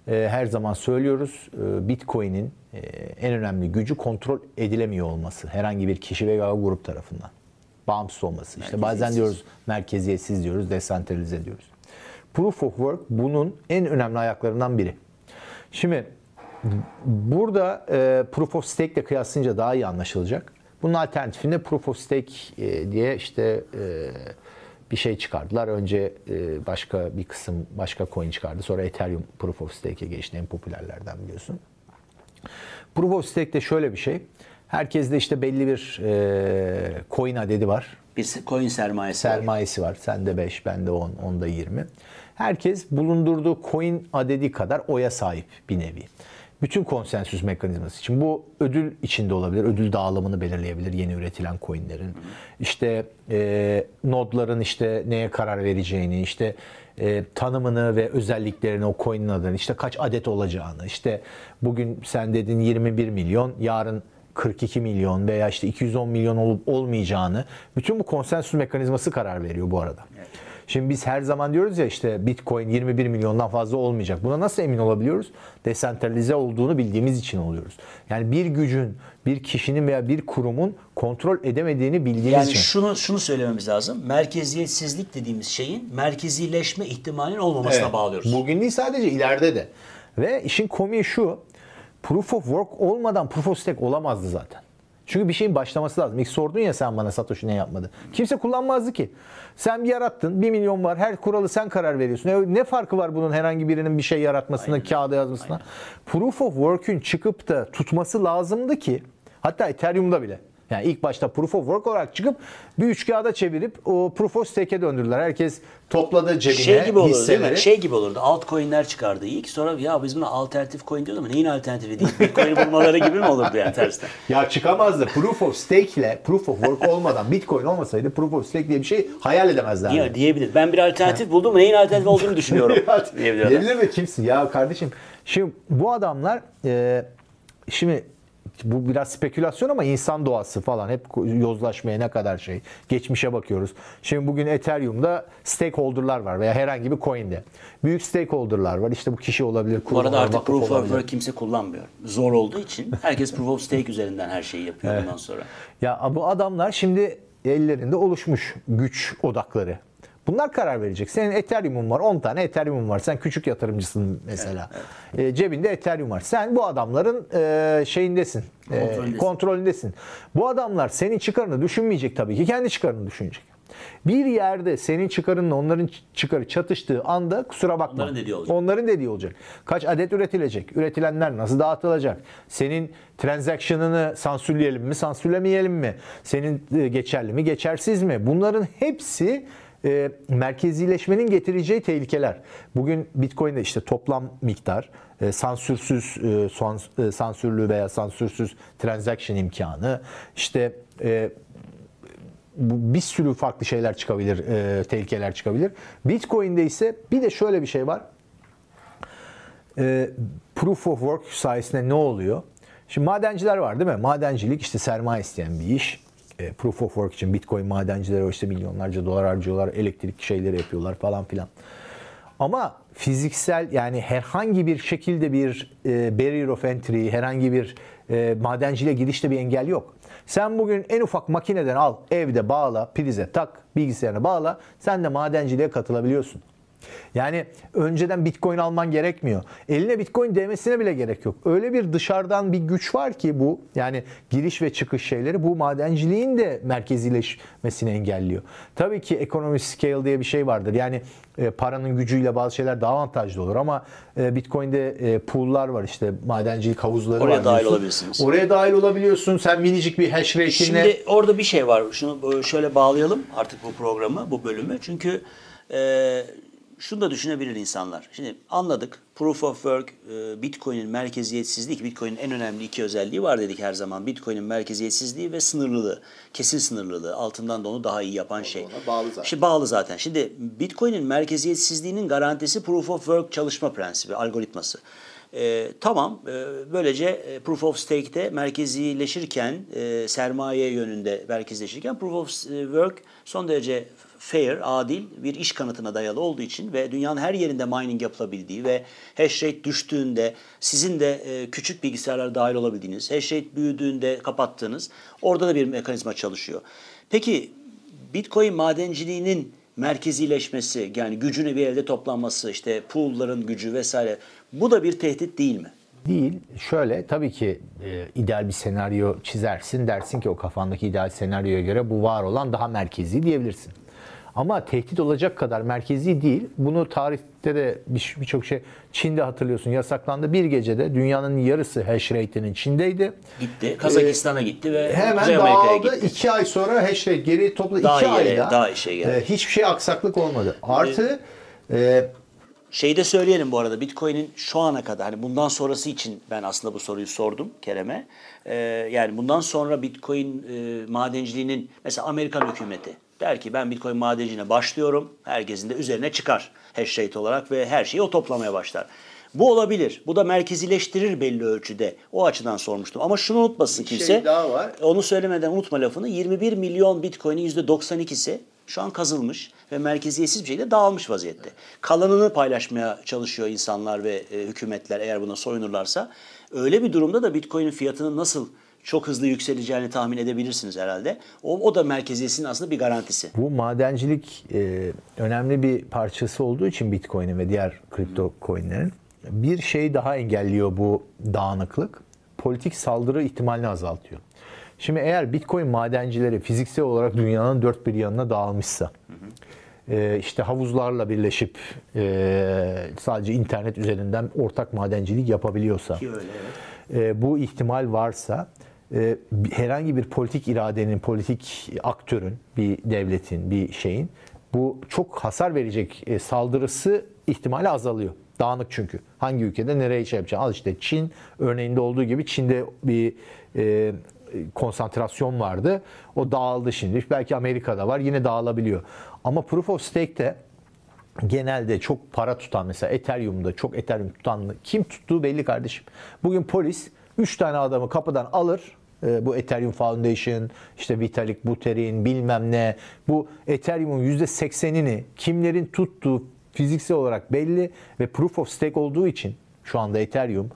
her zaman söylüyoruz e, Bitcoin'in e, en önemli gücü kontrol edilemiyor olması. Herhangi bir kişi veya grup tarafından. Bağımsız olması. İşte bazen diyoruz merkeziyetsiz diyoruz, desentralize diyoruz. Proof of Work bunun en önemli ayaklarından biri. Şimdi burada e, Proof of Stake ile kıyaslayınca daha iyi anlaşılacak. Bunun alternatifinde Proof of Stake e, diye işte e, bir şey çıkardılar. Önce e, başka bir kısım başka coin çıkardı. Sonra Ethereum Proof of Stake'e geçti. En popülerlerden biliyorsun. Proof of Stake de şöyle bir şey. Herkeste işte belli bir e, coin adedi var. Bir coin sermayesi, sermayesi var. var. Sende 5, bende 10, onda 20. Herkes bulundurduğu coin adedi kadar oya sahip bir nevi bütün konsensüs mekanizması için bu ödül içinde olabilir. Ödül dağılımını belirleyebilir yeni üretilen coinlerin. İşte e, nodların işte neye karar vereceğini, işte e, tanımını ve özelliklerini o coin'in adını, işte kaç adet olacağını, işte bugün sen dedin 21 milyon, yarın 42 milyon veya işte 210 milyon olup olmayacağını bütün bu konsensüs mekanizması karar veriyor bu arada. Şimdi biz her zaman diyoruz ya işte Bitcoin 21 milyondan fazla olmayacak. Buna nasıl emin olabiliyoruz? Desentralize olduğunu bildiğimiz için oluyoruz. Yani bir gücün, bir kişinin veya bir kurumun kontrol edemediğini bildiğimiz yani için. Yani şunu şunu söylememiz lazım. Merkeziyetsizlik dediğimiz şeyin merkezileşme ihtimalinin olmamasına evet. bağlıyoruz. Bugün değil sadece ileride de. Ve işin komiği şu. Proof of work olmadan proof of stake olamazdı zaten. Çünkü bir şeyin başlaması lazım. İlk sordun ya sen bana Satoshi ne yapmadı. Kimse kullanmazdı ki. Sen bir yarattın. Bir milyon var. Her kuralı sen karar veriyorsun. E, ne farkı var bunun herhangi birinin bir şey yaratmasına, Aynen. kağıda yazmasına? Aynen. Proof of Work'ün çıkıp da tutması lazımdı ki hatta Ethereum'da bile Yani ilk başta proof of work olarak çıkıp bir üç kağıda çevirip o proof of stake'e döndürdüler. Herkes topladı cebine Şey gibi olurdu hisseleri. değil mi? Şey gibi olurdu. Altcoin'ler çıkardı ilk. Sonra ya biz buna alternatif coin diyoruz ama neyin alternatifi değil? Bitcoin'i bulmaları gibi mi olurdu yani tersten? Ya çıkamazdı. Proof of stake ile proof of work olmadan Bitcoin olmasaydı proof of stake diye bir şey hayal edemezlerdi. Ya diyebilir. Ben bir alternatif buldum neyin alternatif olduğunu düşünüyorum. Diyebilir mi? Kimsin? Ya kardeşim şimdi bu adamlar e, şimdi bu biraz spekülasyon ama insan doğası falan hep yozlaşmaya ne kadar şey. Geçmişe bakıyoruz. Şimdi bugün Ethereum'da stakeholder'lar var veya herhangi bir coin'de. Büyük stakeholder'lar var. İşte bu kişi olabilir, Bu kurum arada var, artık proof of work kimse kullanmıyor. Zor olduğu için herkes proof of stake üzerinden her şeyi yapıyor bundan sonra. Ya bu adamlar şimdi ellerinde oluşmuş güç odakları. Bunlar karar verecek. Senin Ethereum'un var, 10 tane Ethereum'un var. Sen küçük yatırımcısın mesela. E, cebinde Ethereum var. Sen bu adamların e, şeyindesin. e, Kontrolündesin. kontrolündesin. Bu adamlar senin çıkarını düşünmeyecek tabii ki. Kendi çıkarını düşünecek. Bir yerde senin çıkarınla onların çıkarı çatıştığı anda kusura bakma. Onların dediği olacak. Onların dediği olacak. Kaç adet üretilecek? Üretilenler nasıl dağıtılacak? Senin transaction'ını sansürleyelim mi, sansürlemeyelim mi? Senin e, geçerli mi, geçersiz mi? Bunların hepsi e, merkezileşmenin getireceği tehlikeler. Bugün Bitcoin'de işte toplam miktar, e, sansürsüz e, sans- e, sansürlü veya sansürsüz transaction imkanı, işte e, bir sürü farklı şeyler çıkabilir, e, tehlikeler çıkabilir. Bitcoin'de ise bir de şöyle bir şey var. E, proof of work sayesinde ne oluyor? Şimdi madenciler var değil mi? Madencilik işte sermaye isteyen bir iş. E, proof of work için Bitcoin madencileri işte milyonlarca dolar harcıyorlar, elektrik şeyleri yapıyorlar falan filan. Ama fiziksel yani herhangi bir şekilde bir e, barrier of entry, herhangi bir e, madenciliğe girişte bir engel yok. Sen bugün en ufak makineden al, evde bağla, prize tak, bilgisayarına bağla, sen de madenciliğe katılabiliyorsun. Yani önceden Bitcoin alman gerekmiyor. Eline Bitcoin değmesine bile gerek yok. Öyle bir dışarıdan bir güç var ki bu yani giriş ve çıkış şeyleri bu madenciliğin de merkezileşmesini engelliyor. Tabii ki economic scale diye bir şey vardır. Yani e, paranın gücüyle bazı şeyler daha avantajlı olur ama e, Bitcoin'de e, pool'lar var işte madencilik havuzları Oraya var. dahil diyorsun. olabilirsiniz. Oraya dahil olabiliyorsun. Sen minicik bir hash rate'inle Şimdi orada bir şey var. Şunu şöyle bağlayalım artık bu programı, bu bölümü. Çünkü e, şunu da düşünebilir insanlar. Şimdi anladık. Proof of Work, e, Bitcoin'in merkeziyetsizliği, ki Bitcoin'in en önemli iki özelliği var dedik her zaman. Bitcoin'in merkeziyetsizliği ve sınırlılığı. Kesin sınırlılığı. Altından da onu daha iyi yapan şey. Ona bağlı zaten. Şimdi bağlı zaten. Şimdi Bitcoin'in merkeziyetsizliğinin garantisi Proof of Work çalışma prensibi, algoritması. Ee, tamam, e, böylece e, Proof of Stake'de merkezileşirken, e, sermaye yönünde merkezileşirken Proof of Work son derece fair, adil bir iş kanıtına dayalı olduğu için ve dünyanın her yerinde mining yapılabildiği ve hash rate düştüğünde sizin de e, küçük bilgisayarlar dahil olabildiğiniz, hash rate büyüdüğünde kapattığınız orada da bir mekanizma çalışıyor. Peki Bitcoin madenciliğinin merkezileşmesi yani gücünü bir elde toplanması işte pool'ların gücü vesaire bu da bir tehdit değil mi? Değil. Şöyle tabii ki e, ideal bir senaryo çizersin. Dersin ki o kafandaki ideal senaryoya göre bu var olan daha merkezi diyebilirsin. Ama tehdit olacak kadar merkezi değil. Bunu tarihte de bir- birçok şey Çin'de hatırlıyorsun yasaklandı. Bir gecede dünyanın yarısı hash rate'inin Çin'deydi. Gitti. Kazakistan'a gitti ve Ee, Hemen Kuzey dağıldı. gitti. İki ay sonra hash rate geri topladı. Daha iki yere, ayda daha işe geldi. e, hiçbir şey aksaklık olmadı. Artı e, Şeyi de söyleyelim bu arada Bitcoin'in şu ana kadar hani bundan sonrası için ben aslında bu soruyu sordum Kerem'e. Ee, yani bundan sonra Bitcoin e, madenciliğinin mesela Amerikan hükümeti der ki ben Bitcoin madenciliğine başlıyorum. Herkesin de üzerine çıkar hash rate olarak ve her şeyi o toplamaya başlar. Bu olabilir. Bu da merkezileştirir belli ölçüde. O açıdan sormuştum. Ama şunu unutmasın Bir şey kimse. daha var. Onu söylemeden unutma lafını. 21 milyon Bitcoin'in %92'si şu an kazılmış ve merkeziyetsiz bir şekilde dağılmış vaziyette. Kalanını paylaşmaya çalışıyor insanlar ve e, hükümetler eğer buna soyunurlarsa. Öyle bir durumda da Bitcoin'in fiyatının nasıl çok hızlı yükseleceğini tahmin edebilirsiniz herhalde. O, o da merkeziyetsizliğin aslında bir garantisi. Bu madencilik e, önemli bir parçası olduğu için Bitcoin'in ve diğer kripto coinlerin bir şey daha engelliyor bu dağınıklık. Politik saldırı ihtimalini azaltıyor. Şimdi eğer Bitcoin madencileri fiziksel olarak dünyanın dört bir yanına dağılmışsa, e, işte havuzlarla birleşip e, sadece internet üzerinden ortak madencilik yapabiliyorsa, Ki öyle evet. e, bu ihtimal varsa herhangi bir politik iradenin, politik aktörün, bir devletin, bir şeyin bu çok hasar verecek e, saldırısı ihtimali azalıyor. Dağınık çünkü. Hangi ülkede nereye şey yapacak? Al işte Çin örneğinde olduğu gibi Çin'de bir e, konsantrasyon vardı. O dağıldı şimdi. Belki Amerika'da var. Yine dağılabiliyor. Ama Proof of Stake'te genelde çok para tutan mesela Ethereum'da çok Ethereum tutan kim tuttuğu belli kardeşim. Bugün polis 3 tane adamı kapıdan alır. E, bu Ethereum Foundation, işte Vitalik Buterin bilmem ne. Bu Ethereum'un %80'ini kimlerin tuttuğu fiziksel olarak belli ve Proof of Stake olduğu için şu anda Ethereum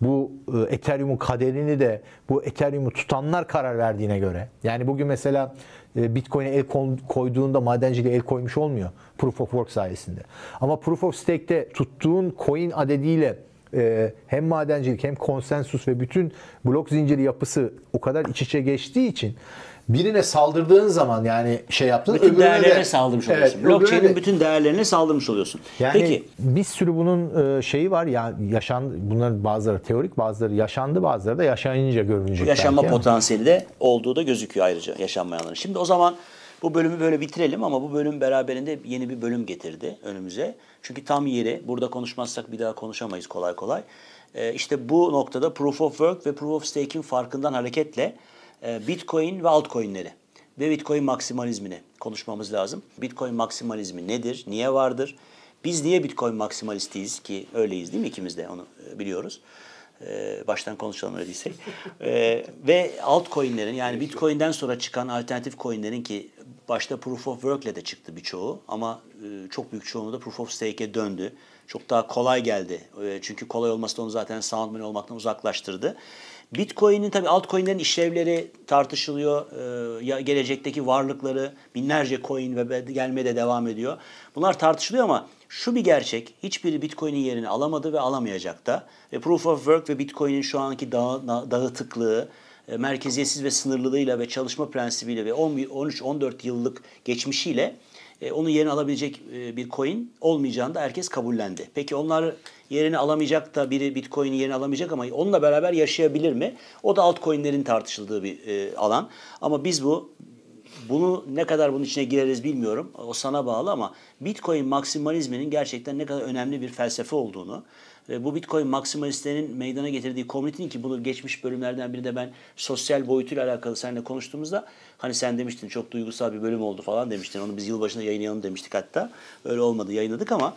bu e, Ethereum'un kaderini de bu Ethereum'u tutanlar karar verdiğine göre. Yani bugün mesela e, Bitcoin'e el koyduğunda madenciliğe el koymuş olmuyor Proof of Work sayesinde. Ama Proof of Stake'te tuttuğun coin adediyle e, hem madencilik hem konsensus ve bütün blok zinciri yapısı o kadar iç içe geçtiği için birine saldırdığın zaman yani şey yaptın. Bütün değerlerine de, saldırmış oluyorsun. Evet, Blockchain'in de, bütün değerlerine saldırmış oluyorsun. Yani Peki. bir sürü bunun e, şeyi var ya yaşan bunların bazıları teorik bazıları yaşandı bazıları da yaşayınca görünecek. Yaşanma potansiyeli de olduğu da gözüküyor ayrıca yaşanmayanların. Şimdi o zaman bu bölümü böyle bitirelim ama bu bölüm beraberinde yeni bir bölüm getirdi önümüze. Çünkü tam yeri burada konuşmazsak bir daha konuşamayız kolay kolay. Ee, işte bu noktada Proof of Work ve Proof of Stake'in farkından hareketle e, Bitcoin ve altcoin'leri ve Bitcoin maksimalizmini konuşmamız lazım. Bitcoin maksimalizmi nedir? Niye vardır? Biz niye Bitcoin maksimalistiyiz ki öyleyiz değil mi ikimiz de onu e, biliyoruz. Ee, baştan konuşalım öyle değilsek. Ee, ve altcoin'lerin yani Bitcoin'den sonra çıkan alternatif coin'lerin ki başta Proof of Work ile de çıktı birçoğu ama e, çok büyük çoğunluğu da Proof of Stake'e döndü. Çok daha kolay geldi. çünkü kolay olması da onu zaten sound money olmaktan uzaklaştırdı. Bitcoin'in tabi altcoin'lerin işlevleri tartışılıyor. Ee, gelecekteki varlıkları binlerce coin ve gelmeye de devam ediyor. Bunlar tartışılıyor ama şu bir gerçek. Hiçbiri Bitcoin'in yerini alamadı ve alamayacak da. Ve Proof of Work ve Bitcoin'in şu anki dağı, dağıtıklığı, e, merkeziyetsiz ve sınırlılığıyla ve çalışma prensibiyle ve 13-14 yıllık geçmişiyle e, onun yerini alabilecek e, bir coin olmayacağını da herkes kabullendi. Peki onlar yerini alamayacak da biri Bitcoin'in yerini alamayacak ama onunla beraber yaşayabilir mi? O da altcoin'lerin tartışıldığı bir e, alan. Ama biz bu bunu ne kadar bunun içine gireriz bilmiyorum. O sana bağlı ama Bitcoin maksimalizminin gerçekten ne kadar önemli bir felsefe olduğunu ve bu Bitcoin maksimalistlerin meydana getirdiği komünitenin ki bunu geçmiş bölümlerden birinde ben sosyal boyutuyla alakalı seninle konuştuğumuzda hani sen demiştin çok duygusal bir bölüm oldu falan demiştin. Onu biz yılbaşında yayınlayalım demiştik hatta. Öyle olmadı yayınladık ama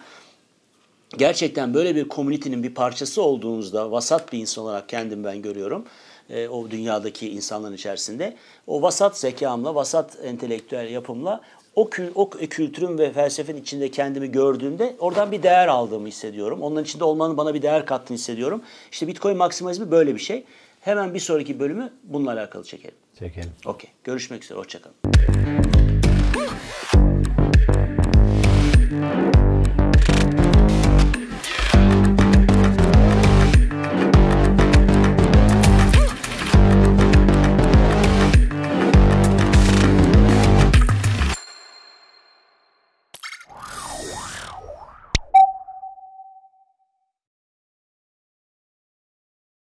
gerçekten böyle bir komünitenin bir parçası olduğunuzda vasat bir insan olarak kendim ben görüyorum e, o dünyadaki insanların içerisinde. O vasat zekamla, vasat entelektüel yapımla o, kü o kültürün ve felsefenin içinde kendimi gördüğümde oradan bir değer aldığımı hissediyorum. Onların içinde olmanın bana bir değer kattığını hissediyorum. İşte Bitcoin maksimalizmi böyle bir şey. Hemen bir sonraki bölümü bununla alakalı çekelim. Çekelim. Okey. Görüşmek üzere. Hoşçakalın.